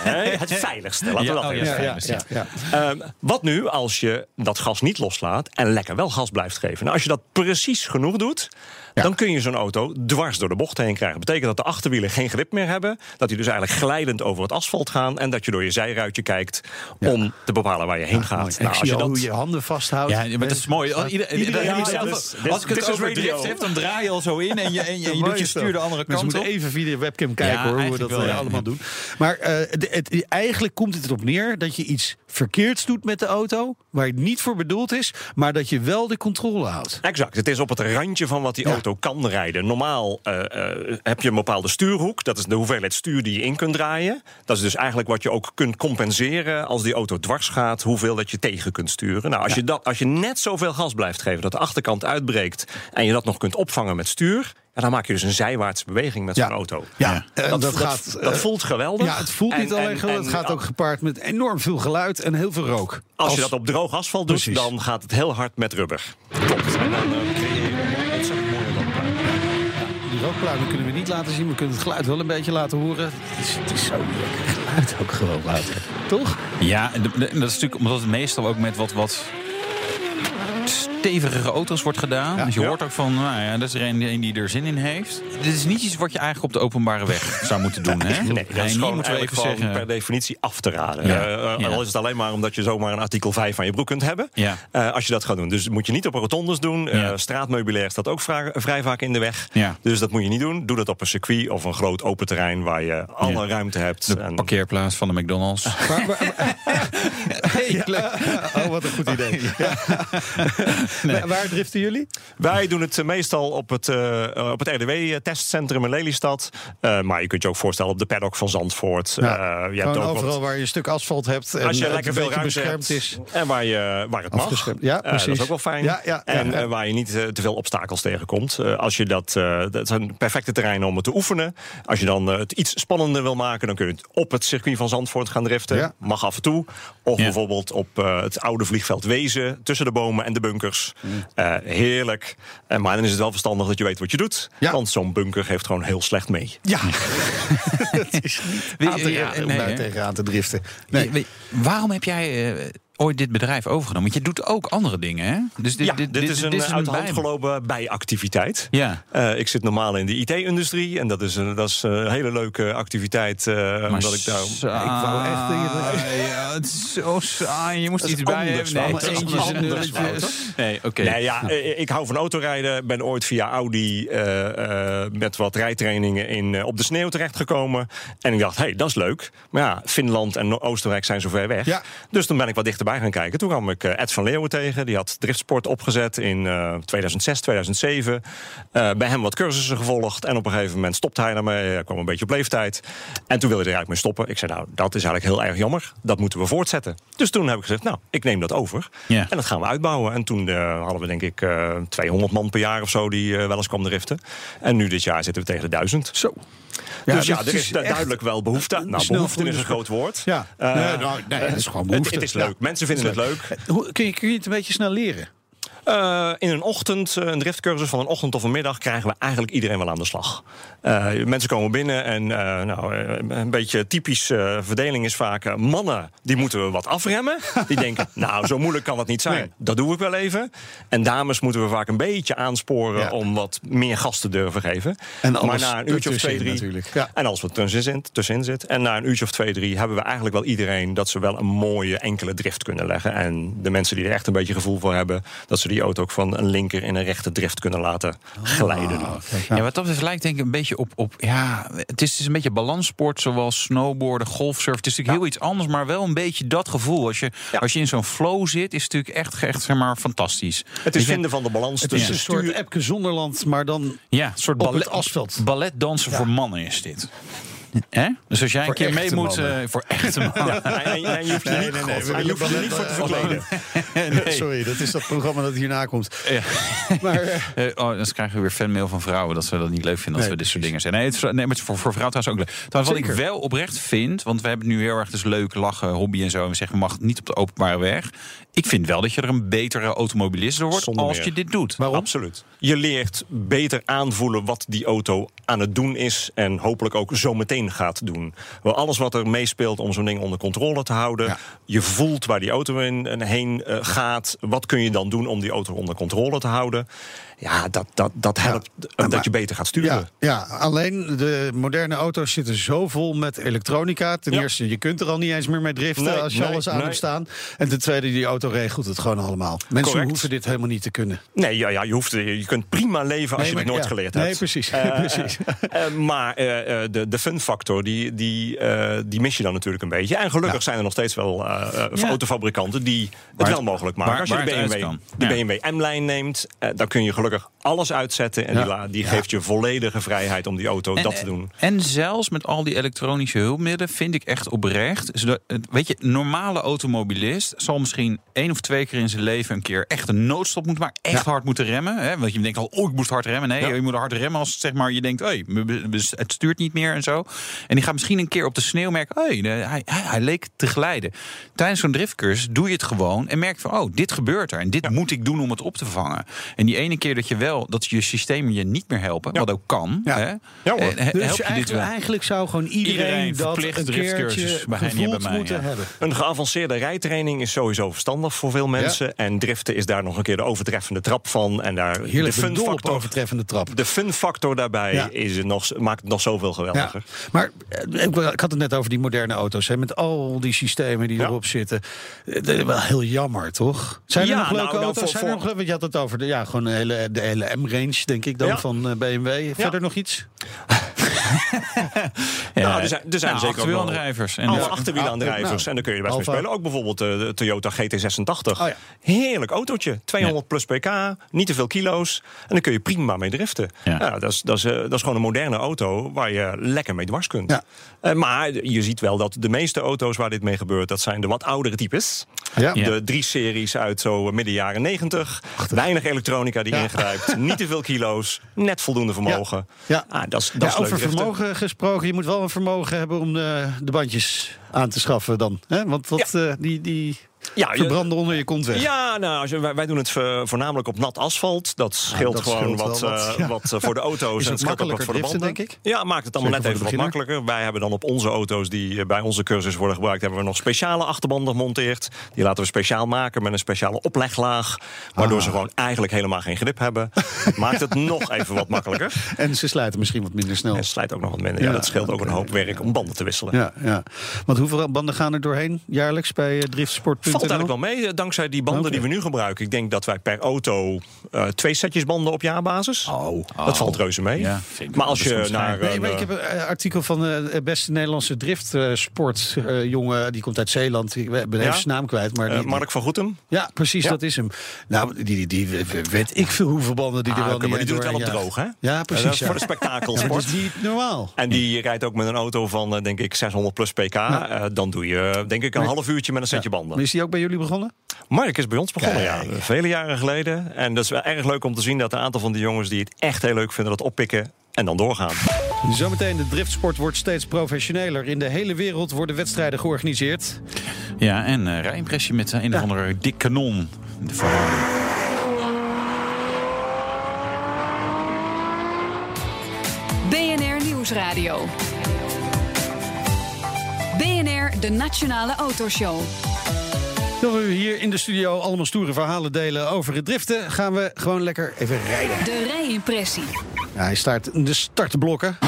Nee, het veiligste. Laten Ja, we dat even ja, zeggen. Ja, ja, ja. Wat nu als je dat gas niet loslaat en lekker wel gas blijft geven? Nou, als je dat precies genoeg doet, Ja. dan kun je zo'n auto dwars door de bocht heen krijgen. Betekent dat de achterwielen geen grip meer hebben, dat die dus eigenlijk glijdend over het asfalt gaan en dat je door je zijruitje kijkt om te bepalen waar je heen gaat. Nou, als je dat hoe je handen vasthoudt. Ja, maar dat is mooi. Ieder- dat ja, zelf dus- dus- als ik het over radio. drift heb, dan draai je al zo in en je, en je, en je Mooi doet je dat. stuur de andere Mensen kant op. moeten even via de webcam kijken Ja, hoor, hoe we dat wel, eh, ja. allemaal doen. Maar eh, de- het, eigenlijk komt het erop neer dat je iets verkeerds doet met de auto... waar het niet voor bedoeld is, maar dat je wel de controle houdt. Exact. Het is op het randje van wat die Ja. auto auto kan rijden. Normaal eh, eh, heb je een bepaalde stuurhoek. Dat is de hoeveelheid stuur die je in kunt draaien. Dat is dus eigenlijk wat je ook kunt compenseren als die auto dwars gaat, hoeveel dat je tegen kunt sturen. Nou, als, je, dat, als je net zoveel gas blijft geven dat de achterkant uitbreekt en je dat nog kunt opvangen met stuur. Ja, dan maak je dus een zijwaartse beweging met Ja. zo'n auto. Ja, Ja. en Dat, dat, dat, gaat. dat eh, voelt geweldig. ja, het voelt niet En- alleen en- geweldig, het en gaat ook gepaard met enorm veel geluid en heel veel rook. Als je dat op droog asfalt doet, Precies. dan gaat het heel hard met rubber. Klopt. En dan eh, creëer je een ontzettend mooie rookpluim. Die rookpluimen kunnen we niet laten zien. We kunnen het geluid wel een beetje laten horen. Het is, het is zo lekker geluid ook gewoon, Wouter. Toch? Ja, en dat is natuurlijk omdat het meestal ook met wat, wat stevigere auto's wordt gedaan. Ja. dus je Ja. hoort ook van, nou ja, dat is er een, een die er zin in heeft. Dit is niet iets wat je eigenlijk op de openbare weg zou moeten doen, hè? Nee, dat is niet, gewoon, moeten we even gewoon zeggen. per definitie af te raden. Ja. Eh, eh, Ja. Al is het alleen maar omdat je zomaar een artikel 5 aan je broek kunt hebben. Ja. Eh, als je dat gaat doen. Dus dat moet je niet op rotondes doen. Eh, Ja. straatmeubilair staat ook vrij, vrij vaak in de weg. Ja. Dus dat moet je niet doen. Doe dat op een circuit of een groot open terrein waar je alle Ja. ruimte hebt. De En parkeerplaats van de McDonald's. Maar, maar- oh, wat een goed idee. Waar- driften jullie? wij doen het eh, meestal op het, eh, op het RDW-testcentrum in Lelystad. Eh, maar je kunt je ook voorstellen op de paddock van Zandvoort. Ja. Eh, je hebt wat- overal waar je een stuk asfalt hebt. En Als je lekker veel ruimte beschermd hebt is. en waar, je, waar het mag. Ja, Eh, dat precies. is ook wel fijn. Ja, ja, en ja. waar je niet te veel obstakels tegenkomt. Eh, als je dat, eh, dat zijn perfecte terreinen om het te oefenen. Als je dan het iets spannender wil maken, dan kun je het op het circuit van Zandvoort gaan driften. Ja. Mag af en toe. Of Ja. bijvoorbeeld op eh, het oude vliegveld Wezen, tussen de bomen en de bunkers. Mm. Eh, heerlijk. Eh, maar dan is het wel verstandig dat je weet wat je doet. Ja. Want zo'n bunker heeft gewoon heel slecht mee. Ja. het is niet aan te, om daar tegenaan te driften. Nee. Waarom heb jij eh, ooit dit bedrijf overgenomen? Want je doet ook andere dingen, hè? Dus ja, dit, is een uit de hand bij- gelopen bijactiviteit. Ja. Eh, ik zit normaal in de IT-industrie en dat is, een, dat is een hele leuke activiteit. eh omdat ik daar. saai, Ik wou echt Ja, het is zo saai. Je moest iets bij hebben. Nee, nulletjes. Nee, oké. Nee, ja, eh, ik hou van autorijden. Ben ooit via Audi met wat rijtrainingen in, op de sneeuw terechtgekomen. En ik dacht, hé, hey, dat is leuk. Maar ja, Finland en Oostenrijk zijn zo ver weg. Ja. Dus toen ben ik wat dichterbij gaan kijken. Toen kwam ik eh, Ed van Leeuwen tegen. Die had Driftsport opgezet in eh, 2006, 2007. Eh, bij hem wat cursussen gevolgd. En op een gegeven moment stopte hij daarmee. Hij kwam een beetje op leeftijd. En toen wilde hij er eigenlijk mee stoppen. Ik zei, nou, dat is eigenlijk heel erg jammer. Dat moeten we voortzetten. Dus toen heb ik gezegd, nou, ik neem dat over. En dat gaan we uitbouwen. En toen eh, hadden we denk ik eh 200 man per jaar of zo die eh, wel eens kwam driften. En nu dit jaar zitten we tegen de 1000. Zo. dus ja, er is duidelijk wel behoefte. Nou, behoefte is een groot woord. Ja. Eh, nee, nou, nee, het is gewoon behoefte. het is Ja. Mensen vinden het leuk. Hoe, kun, je, kun je het een beetje snel leren? Eh, in een ochtend, eh, een driftcursus van een ochtend of een middag, krijgen we eigenlijk iedereen wel aan de slag. Eh, mensen komen binnen en nou, een beetje typisch eh, verdeling is vaak mannen die moeten we wat afremmen. Die denken, nou, zo moeilijk kan het niet zijn. Nee. Dat doe ik wel even. En dames moeten we vaak een beetje aansporen Ja. om wat meer gas te durven geven. En maar na een uurtje of twee, drie. natuurlijk. Ja. En als wat tussenin zit. En na een uurtje of twee, drie hebben we eigenlijk wel iedereen dat ze wel een mooie enkele drift kunnen leggen. En de mensen die er echt een beetje gevoel voor hebben, dat ze die auto ook van een linker in een rechte drift kunnen laten glijden. Ja, wat dat betreft lijkt denk ik een beetje op... op ja, het is, het is een beetje balanssport zoals snowboarden, golfsurfen. Het is natuurlijk heel iets anders, maar wel een beetje dat gevoel. Als je, Ja. als je in zo'n flow zit, is het natuurlijk echt, echt zeg maar, fantastisch. Het is vinden van de balans Het is tussen een soort stuur... Epke Zonderland, maar dan Ja, een soort op ballet, het asfalt. balletdansen voor mannen is dit. Hè? Dus als jij een keer mee moet... eh, voor echte mannen. Ja, en, en je hoeft je Nee, niet, nee, nee, we en je hoeft je willen niet voor te verkleden. Sorry, dat is dat programma dat hierna komt. Ja. Maar eh, Eh, oh, dan krijgen we weer fanmail van vrouwen dat ze dat niet leuk vinden als Nee, we dit soort dingen zeggen. Nee, het is, nee maar het is voor, voor vrouwen trouwens ook leuk. Trouwens, wat ik wel oprecht vind, want we hebben het nu heel erg dus leuk lachen, hobby en zo. En we zeggen, we mag niet op de openbare weg. Ik vind wel dat je er een betere automobilist door wordt Zonder als meer. je dit doet. Absoluut. Je leert beter aanvoelen wat die auto aan het doen is. En hopelijk ook zo meteen gaat doen. Wel alles wat er meespeelt om zo'n ding onder controle te houden. Ja. Je voelt waar die auto in en heen eh, gaat. Wat kun je dan doen om die auto onder controle te houden? Ja, dat, dat, dat helpt eh, maar- dat je beter gaat sturen. ja, ja, alleen de moderne auto's zitten zo vol met elektronica. Ten Ja. eerste, je kunt er al niet eens meer mee driften Nee, als je nee, alles aan nee. hebt staan. En ten tweede, die auto regelt het gewoon allemaal. Mensen Correct. hoeven dit helemaal niet te kunnen. Nee, ja, ja, je, hoeft, je kunt prima leven als Nee, je het nooit geleerd Nee, hebt. precies, Eh, precies. eh, eh, maar de, de fun factor, die, die, die mis je dan natuurlijk een beetje. En gelukkig zijn er nog steeds wel autofabrikanten die het wel mogelijk maken. waar- als je de BMW, de. BMW M-lijn neemt, dan kun je gelukkig alles uitzetten. En Ja. die, la- die Ja. geeft je volledige vrijheid om die auto En- dat te doen. En zelfs met al die elektronische hulpmiddelen vind ik echt oprecht. zodat- Weet je, een normale automobilist zal misschien één of twee keer in zijn leven een keer echt een noodstop moeten maken. Echt hard moeten remmen. Hè? Want je denkt al, oh, ik moest hard remmen. Nee, Ja. je moet hard remmen als zeg maar, je denkt, hey, het stuurt niet meer en zo. En die gaat misschien een keer op de sneeuw merken, hey, hij, hij, hij leek te glijden. Tijdens zo'n driftcursus doe je het gewoon en merk van, oh, dit gebeurt er. En dit moet ik doen om het op te vangen. En die ene keer dat je wel, dat je systemen je niet meer helpen, Ja. wat ook kan. Ja. Hè? Ja, hoor. eh, help Dus je eigenlijk, wel. eigenlijk zou gewoon iedereen, Iedereen dat een driftcursus keertje bij hen bij mij, moeten ja. hebben. Een geavanceerde rijtraining is sowieso verstandig voor veel mensen. En driften is daar nog een keer de overtreffende trap van. En daar Heerlijk de de fun op factor. overtreffende trap. De fun factor daarbij Ja. is het nog, maakt het nog zoveel Ja, geweldiger. maar eh, ik, had het net over die moderne auto's. Hè, met al die systemen die Ja. erop zitten. Eh, Dat is wel heel jammer, toch? Zijn er nog leuke nou, nou, auto's? voor- Zijn er nog, want je had het over de, ja, gewoon de hele, de hele M-range, denk ik dan, Ja. van eh, BMW. Verder nog iets? Nou, er zijn, er zijn Nou, zeker ook wel achterwielaandrijvers. En alle ja. achterwielaandrijvers. Nou, en daar kun je best mee spelen. Ook bijvoorbeeld eh, de Toyota GT86. Oh ja. Heerlijk autootje. 200 plus pk, niet te veel kilo's. En dan kun je prima mee driften. Ja. Ja. dat, is, dat, is, eh, dat is gewoon een moderne auto waar je lekker mee dwars kunt. Ja. Eh, maar je ziet wel dat de meeste auto's waar dit mee gebeurt... dat zijn de wat oudere types. Ja. Ja. De drie series uit zo midden jaren 90. Weinig elektronica die Ja. ingrijpt. Niet te veel kilo's. Net voldoende vermogen. Ja. Ah, dat is, dat Ja, is leuk over. Vermogen gesproken. Je moet wel een vermogen hebben om de, de bandjes aan te schaffen dan. Hè? Want dat, eh, die, die Ja, je- verbranden onder je kont weg. Ja, nou, wij, wij doen het eh, voornamelijk op nat asfalt. Dat scheelt dat gewoon scheelt wat, eh, ja. wat eh, voor de auto's en het scheelt ook wat voor de banden. denk ik? Ja, maakt het allemaal Zeker net even wat makkelijker. Wij hebben dan op onze auto's die bij onze cursus worden gebruikt... hebben we nog speciale achterbanden gemonteerd. Die laten we speciaal maken met een speciale opleglaag. Waardoor Ah. ze gewoon eigenlijk helemaal geen grip hebben. Maakt het nog even wat makkelijker. En ze sluiten misschien wat minder snel. En het slijt ook nog wat minder. Ja, Ja, dat scheelt ook een hoop werk om banden te wisselen. Ja, ja. Want hoeveel banden gaan er doorheen jaarlijks bij driftsport.nl? Valt eigenlijk wel mee, eh, dankzij die banden die we nu gebruiken. Ik denk dat wij per auto eh, twee setjes banden op jaarbasis. Oh. Dat valt reuze mee. Ja, maar wel. als je naar... schijn. Nee, een, maar ik eh, heb een eh, artikel van de beste Nederlandse driftsportjongen. die komt uit Zeeland. Ik ben even Ja? zijn naam kwijt. Maar eh, die, Mark van Goetem. ja, precies, Ja. dat is hem. Nou, die, die, die weet ik veel hoeveel banden die er Ah, wel oké, niet maar die doet het wel op droog, hè? Ja, Eh, precies. dat is ja. voor de spektakelsport. dat is niet normaal. En die rijdt ook met een auto van, eh, denk ik, 600 plus pk. Eh, dan doe je, eh, denk ik, een half uurtje met een setje Maar banden. is die ook bij jullie begonnen? Mark is bij ons begonnen, ja. Vele jaren geleden. En dat is wel erg leuk om te zien dat een aantal van die jongens... die het echt heel leuk vinden, dat oppikken en dan doorgaan. Zometeen, de driftsport wordt steeds professioneler. In de hele wereld worden wedstrijden georganiseerd. Ja, en eh rijimpressie met een of andere dik kanon. De Ferrari. BNR Nieuwsradio. BNR, de Nationale Autoshow. Terwijl we hier in de studio allemaal stoere verhalen delen over het driften... gaan we gewoon lekker even rijden. De rijimpressie. Ja, hij staat in de startblokken.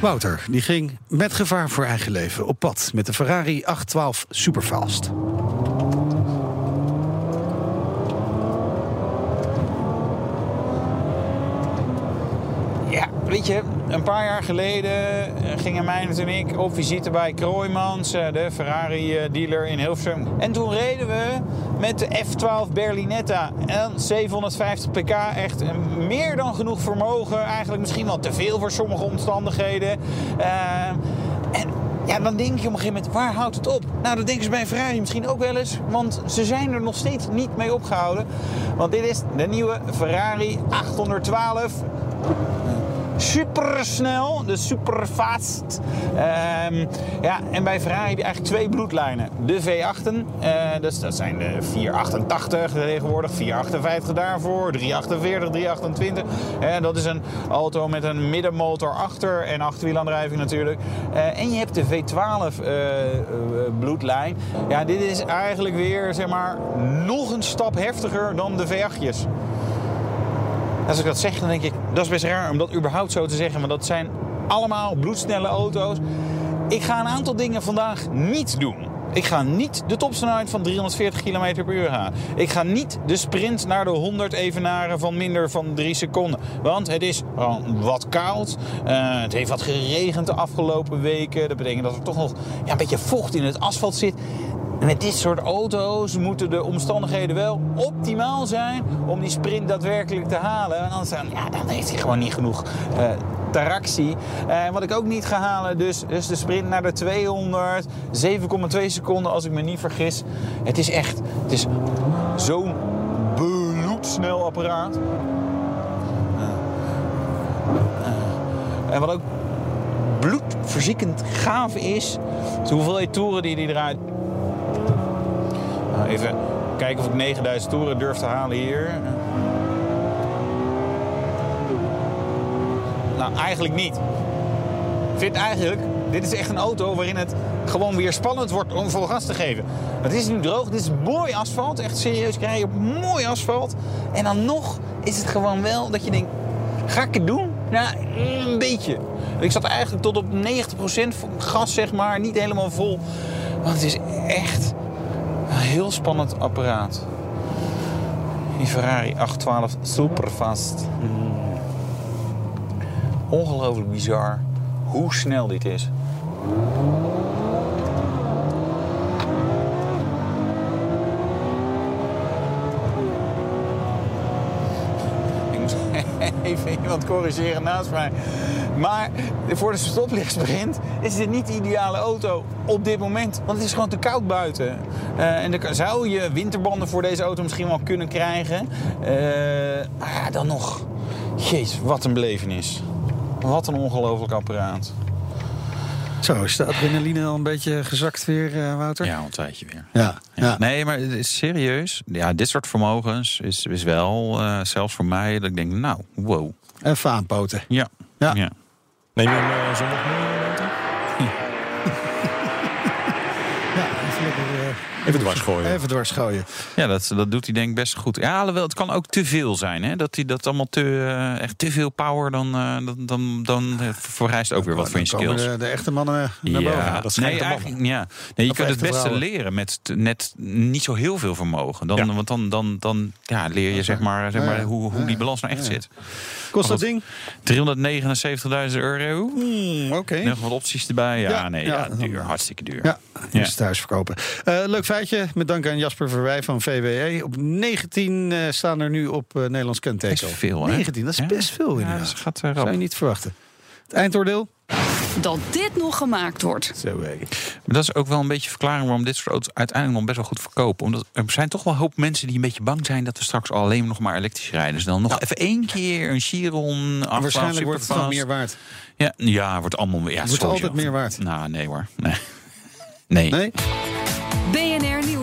Wouter, die ging met gevaar voor eigen leven op pad... met de Ferrari 812 Superfast. Ja, weet je, een paar jaar geleden eh, gingen Meijnerd en ik op visite bij Kroijmans, eh, de Ferrari-dealer in Hilversum. En toen reden we met de F12 Berlinetta en 750 pk. Echt meer dan genoeg vermogen. Eigenlijk misschien wel te veel voor sommige omstandigheden. Eh, en ja, dan denk je op een gegeven moment, waar houdt het op? Nou, dat denken ze bij Ferrari misschien ook wel eens. Want ze zijn er nog steeds niet mee opgehouden. Want dit is de nieuwe Ferrari 812 supersnel, dus superfast. Ehm ja, en bij Ferrari heb je eigenlijk twee bloedlijnen. De V8'en, eh, dus dat zijn de 488 tegenwoordig, 458 daarvoor, 348, 328. Eh, dat is een auto met een middenmotor achter en achterwielaandrijving natuurlijk. Eh, en je hebt de V12 eh, eh, bloedlijn. Ja, dit is eigenlijk weer, zeg maar, nog een stap heftiger dan de V8'jes. Als ik dat zeg, dan denk ik, dat is best raar om dat überhaupt zo te zeggen. Maar dat zijn allemaal bloedsnelle auto's. Ik ga een aantal dingen vandaag niet doen. Ik ga niet de topsnelheid van 340 km per uur halen. Ik ga niet de sprint naar de 100 evenaren van minder dan 3 seconden. Want het is wat koud. Uh, het heeft wat geregend de afgelopen weken. Dat betekent dat er toch nog ja, een beetje vocht in het asfalt zit. En met dit soort auto's moeten de omstandigheden wel optimaal zijn om die sprint daadwerkelijk te halen. En anders dan, ja, dan heeft hij gewoon niet genoeg uh, tractie. Uh, wat ik ook niet ga halen, dus, dus de sprint naar de 200, 7,2 seconden als ik me niet vergis. Het is echt, het is zo'n bloedsnel apparaat. Uh, en wat ook bloedverziekend gaaf is, de hoeveelheid toeren die hij eruit even kijken of ik 9000 toeren durf te halen hier. Nou, eigenlijk niet. Ik vind eigenlijk, dit is echt een auto waarin het gewoon weer spannend wordt om vol gas te geven. Het is nu droog, dit is mooi asfalt. Echt serieus rijden op mooi asfalt. En dan nog is het gewoon wel dat je denkt, ga ik het doen? Nou, een beetje. Ik zat eigenlijk tot op 90% gas, zeg maar. Niet helemaal vol. Want het is echt heel spannend apparaat. Die Ferrari 812 Superfast. Mm. Ongelooflijk bizar hoe snel dit is. Ik moet even iemand corrigeren naast mij. Maar voor de stoplichtssprint is dit niet de ideale auto op dit moment. Want het is gewoon te koud buiten. Uh, en dan zou je winterbanden voor deze auto misschien wel kunnen krijgen. Uh, maar ja, dan nog. Jeez, wat een belevenis. Wat een ongelooflijk apparaat. Zo, is de adrenaline al een beetje gezakt weer, uh, Wouter? Ja, een tijdje weer. Ja, ja. Nee, maar het is serieus. Ja, dit soort vermogens is, is wel, uh, zelfs voor mij, dat ik denk, nou, wow. Even aanpoten. Ja. Ja. ja. Neem je hem uh, zondag mee, Even dwars gooien. Even dwars gooien. Ja, dat, dat doet hij denk ik best goed. Ja, alhoewel, het kan ook te veel zijn. Hè? Dat hij dat allemaal te, uh, echt te veel power, dan, uh, dan, dan, dan verrijst ook weer wat van je skills. De, de, echte mannen naar ja, boven. Ja, dat nee, eigenlijk, ja. nee, je kunt het beste vrouwen. leren met net niet zo heel veel vermogen. Dan, Ja. Want dan, dan, dan ja, leer je zeg maar, zeg maar, hoe, hoe die balans nou echt zit. Kost dat ding? 379.000 euro. Hmm, Oké. Nog wat opties erbij. Ja, nee, ja. duur, hartstikke duur. Ja, dus thuis verkopen. Eh, leuk feitje, met dank aan Jasper Verwij van VWE. Op 19 eh, staan er nu op eh, Nederlands kenteken. Best veel, hè? 19, dat is Ja. best veel Ja, inderdaad. dat gaat uh, Zou je niet verwachten. Het eindoordeel? Dat dit nog gemaakt wordt. Zo. Maar dat is ook wel een beetje verklaring waarom dit soort auto's uiteindelijk nog best wel goed verkopen. Omdat er zijn toch wel een hoop mensen die een beetje bang zijn dat we straks alleen nog maar elektrisch rijden. Dus dan nog even één keer een Chiron. Maar waarschijnlijk wordt het gewoon meer waard. Ja, ja, wordt allemaal weer. Ja, Het wordt sowieso. altijd meer waard. Nou, nee hoor. Nee. Nee. Nee?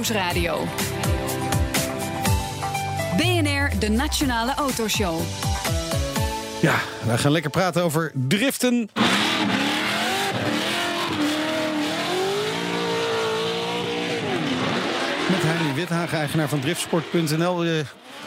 Nieuwsradio. BNR, de Nationale Autoshow. Ja, wij gaan lekker praten over driften. Met Heini Withagen, eigenaar van driftsport.nl. Eh,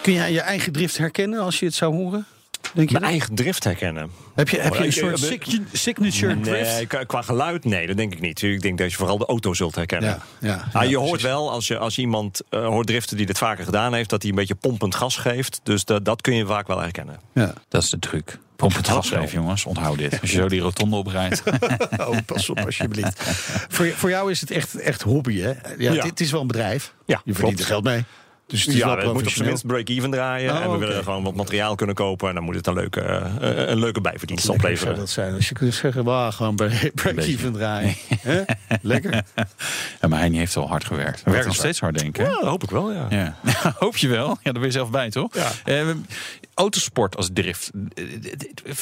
kun jij je eigen drift herkennen als je het zou horen? Denk je Mijn eigen drift herkennen. Heb je, heb je een Ik- soort eh, sig- signature drift? Nee, qua- geluid, nee, dat denk ik niet. Ik denk dat je vooral de auto zult herkennen. Ja, ja, Ah, ja, je hoort precies. wel, als je, als je iemand eh, hoort driften die dit vaker gedaan heeft... dat hij een beetje pompend gas geeft. Dus dat, dat kun je vaak wel herkennen. Ja. Dat is de truc. Pomp het gas geven, jongens. Onthoud dit. Als je zo die rotonde oprijdt. Oh, pas op alsjeblieft. voor, voor jou is het echt, echt hobby, hè? Ja, Ja. Dit is wel een bedrijf. Ja, je verdient er geld mee. Dus het ja, het moet op zijn minst break-even draaien. Oh, en we willen gewoon wat materiaal kunnen kopen. En dan moet het een leuke, eh, een leuke bijverdienst Lekker opleveren. dat zijn. Als je kunt zeggen, wauw, gewoon break- break-even draaien. Lekker. Ja, maar hij heeft wel hard gewerkt. Hij werkt nog steeds hard, denk ik. Ja, hoop ik wel, ja. Ja. Hoop je wel. Ja, daar ben je zelf bij, toch? Ja. Eh, autosport als drift. eh,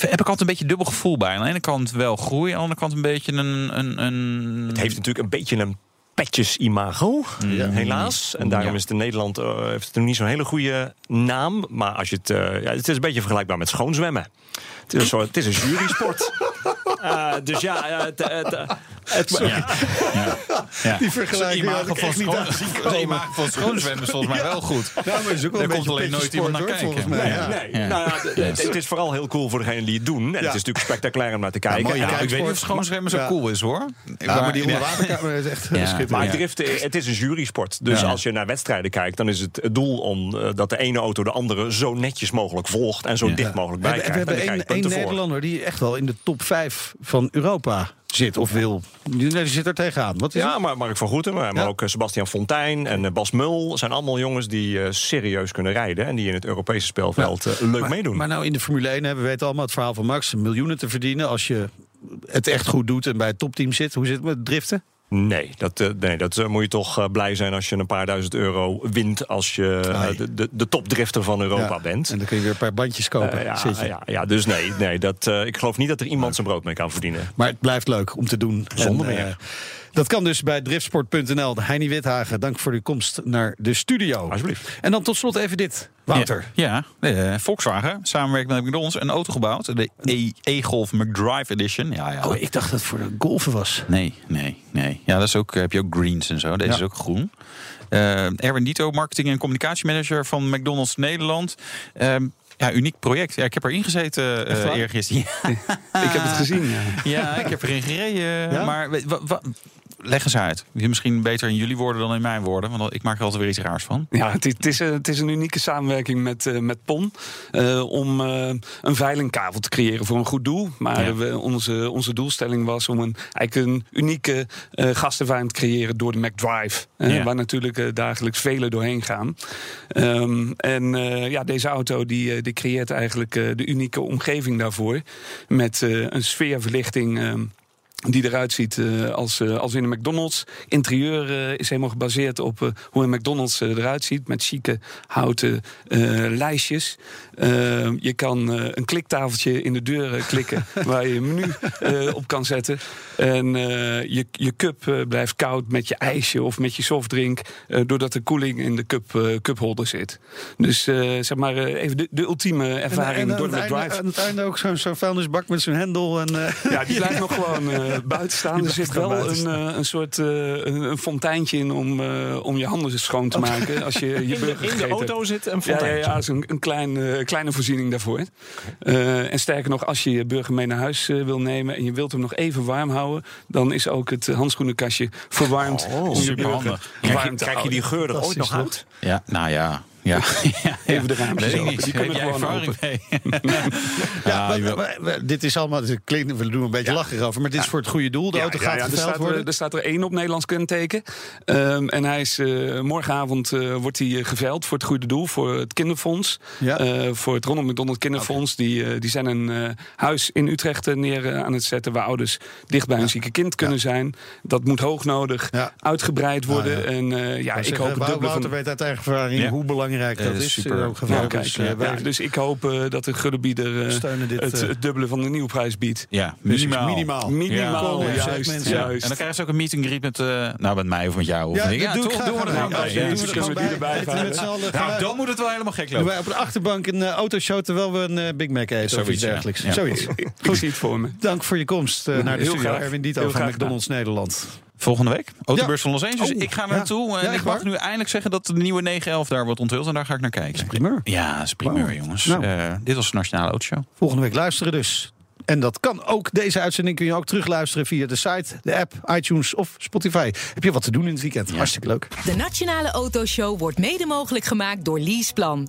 Heb ik altijd een beetje dubbel gevoel bij. Aan de ene kant wel groei, aan de andere kant een beetje een... een, een... Het heeft natuurlijk een beetje een petjes-imago, helaas. En daarom Ja. is het in Nederland eh, heeft het nog niet zo'n hele goede naam. Maar als je het, eh, ja, het is een beetje vergelijkbaar met schoonzwemmen. Het is, het is een jurysport. Eh, dus ja, eh, het, het, eh, Ja. Ja. Ja. Die vergelijking ik imago van schoon- aan zien zijn komen. imago van schoonzwemmen is volgens mij wel goed. Nou, maar is ook wel Daar een komt alleen nooit iemand naar kijken. volgens mij. Ja. nee. Nou het is vooral heel cool voor degenen die het doen. En het is natuurlijk spectaculair om naar te kijken. mooie Ja, Ja, ik weet niet of schoonzwemmen zo Ja. cool is hoor. Ja, maar die onderwaterkamer is echt Ja. schitterend. Maar driften, het is een jurysport. Dus Ja. als je naar wedstrijden kijkt, dan is het het doel om eh, dat de ene auto de andere zo netjes mogelijk volgt en zo Ja. dicht mogelijk We bij we krijgt. En hebben één. Nederlander die echt wel in de top 5 van Europa zit of wil. Die, die zit er tegenaan. Wat is Ja, het? maar Mark van Goeten, maar, Ja. ook eh, Sebastian Fontijn en eh, Bas Mul zijn allemaal jongens die eh, serieus kunnen rijden en die in het Europese speelveld leuk maar, meedoen. Maar nou in de Formule 1, hè, we weten allemaal het verhaal van Max. Miljoenen te verdienen als je het echt goed doet en bij het topteam zit. Hoe zit het met driften? Nee, dat, eh, nee, dat eh, moet je toch eh, blij zijn als je een paar duizend euro wint als je Ai. de, de, de topdrifter van Europa Ja, bent. En dan kun je weer een paar bandjes kopen. Ja, zit je. ja, ja, dus nee, nee dat, ik geloof niet dat er iemand zijn brood mee kan verdienen. Maar het blijft leuk om te doen. Zonder En, meer. Dat kan dus bij driftsport.nl. Heini Withagen, dank voor uw komst naar de studio. Alsjeblieft. En dan tot slot even dit. Wouter. Ja, ja, eh, Volkswagen, samenwerking met McDonald's, een auto gebouwd. De E- E-Golf McDrive Edition. Ja, ja. Oh, ik dacht dat het voor de golfen was. Nee, nee, nee. Ja, dat is ook, heb je ook greens en zo. Deze Ja. is ook groen. Eh Erwin Dito, marketing en communicatiemanager van McDonald's Nederland. Ehm, ja, uniek project. Ja, ik heb erin gezeten uh, eergisteren. Ja. Ik heb het gezien, ja. ja, ik heb erin gereden. Ja? Maar leg eens uit. Misschien beter in jullie woorden dan in mijn woorden. Want ik maak er altijd weer iets raars van. Ja, het is, het is, een- het is een unieke samenwerking met, eh, met PON. eh, om eh, een veilingkavel te creëren voor een goed doel. Maar Ja. we, onze, onze doelstelling was om een, eigenlijk een unieke eh gastenvijn te creëren door de McDrive. Ja. Waar natuurlijk dagelijks velen doorheen gaan. Ehm, en ja, deze auto die, die creëert eigenlijk de unieke omgeving daarvoor. Met een sfeerverlichting. Ehm, die eruit ziet eh, als, eh, als in een McDonald's. Interieur eh, is helemaal gebaseerd op eh, hoe een McDonald's eruit ziet. Met chique houten eh, lijstjes. Eh, je kan eh, een kliktafeltje in de deur klikken waar je je menu eh, op kan zetten. En eh, je, je cup eh, blijft koud met je ijsje of met je softdrink. eh, doordat de koeling in de cup, eh, cupholder zit. Dus eh, zeg maar eh, even de, de ultieme ervaring En- en door de McDrive. Aan het einde ook zo'n zo'n vuilnisbak met zo'n hendel. En, eh, Ja, die blijft nog gewoon eh, buiten staan. Die Er zit wel een, eh, een soort eh, een, een fonteintje in om, eh, om je handen schoon te maken. Als je je In de, in de auto hebt. zit een Ja, ja, fonteintje. ja, is een, een klein, kleine voorziening daarvoor. Eh, en sterker nog, als je je burger mee naar huis wil nemen en je wilt hem nog even warm houden, dan is ook het handschoenenkastje verwarmd om je burger superhandig. Krijg krijg je die geur er ooit nog uit? Ja, nou ja. Ja. Even de raampjes Weet ik open. Die Heb kunnen gewoon open. mee? Ja, Ah, je maar- wil- maar- maar dit is allemaal, klinkt, we doen een beetje lachen erover, maar dit is voor het goede doel. De Ja, auto ja, gaat ja, er, geveild staat er, worden. er staat er één op Nederlands kenteken. Ehm, en hij is, eh, morgenavond eh, wordt hij eh, geveild voor het goede doel, voor het kinderfonds. Ja. Voor het Ronald McDonald Kinderfonds. Die, die zijn een huis in Utrecht neer aan het zetten... waar ouders dicht bij een zieke kind kunnen zijn. Dat moet hoognodig Ja. uitgebreid worden. Ah, ja. En ja, ik hoop het Wou- dubbele van... Weet uit eigen ervaring Ja. hoe belangrijk Eh, dat is. super. eh, geval. Ja, kijk, dus, eh, ja, dus ik hoop dat de gullebieder dit. het, het dubbele van de nieuwprijs biedt. Ja, dus minimaal. minimaal. Minimaal, Ja, juist. mensen. Ja. juist. En dan krijgen ze ook een meet and greet met, eh, nou, met mij of met jou. Of Ja, toch? doen we er gewoon bij. Ja, doen we er. Nou, dan moet het wel helemaal gek Doen wij lopen. op de achterbank een autoshow terwijl we een Big Mac eten of Zoiets, iets dergelijks. Zoiets. Ik zie het voor me. Dank voor je komst naar de studio. Erwin van graag McDonald's Nederland. Volgende week, autobeurs Ja. van Los Angeles. Oh, ik ga naartoe en Ja, ik mag waar? nu eindelijk zeggen dat de nieuwe 911 daar wordt onthuld. En daar ga ik naar kijken. primeur. Ja, dat is primeur, jongens. Nou. Eh, dit was de Nationale Autoshow. Volgende week luisteren dus. En dat kan ook. Deze uitzending kun je ook terugluisteren via de site, de app, iTunes of Spotify. Heb je wat te doen in het weekend? Hartstikke leuk. De Nationale Autoshow wordt mede mogelijk gemaakt door Leaseplan.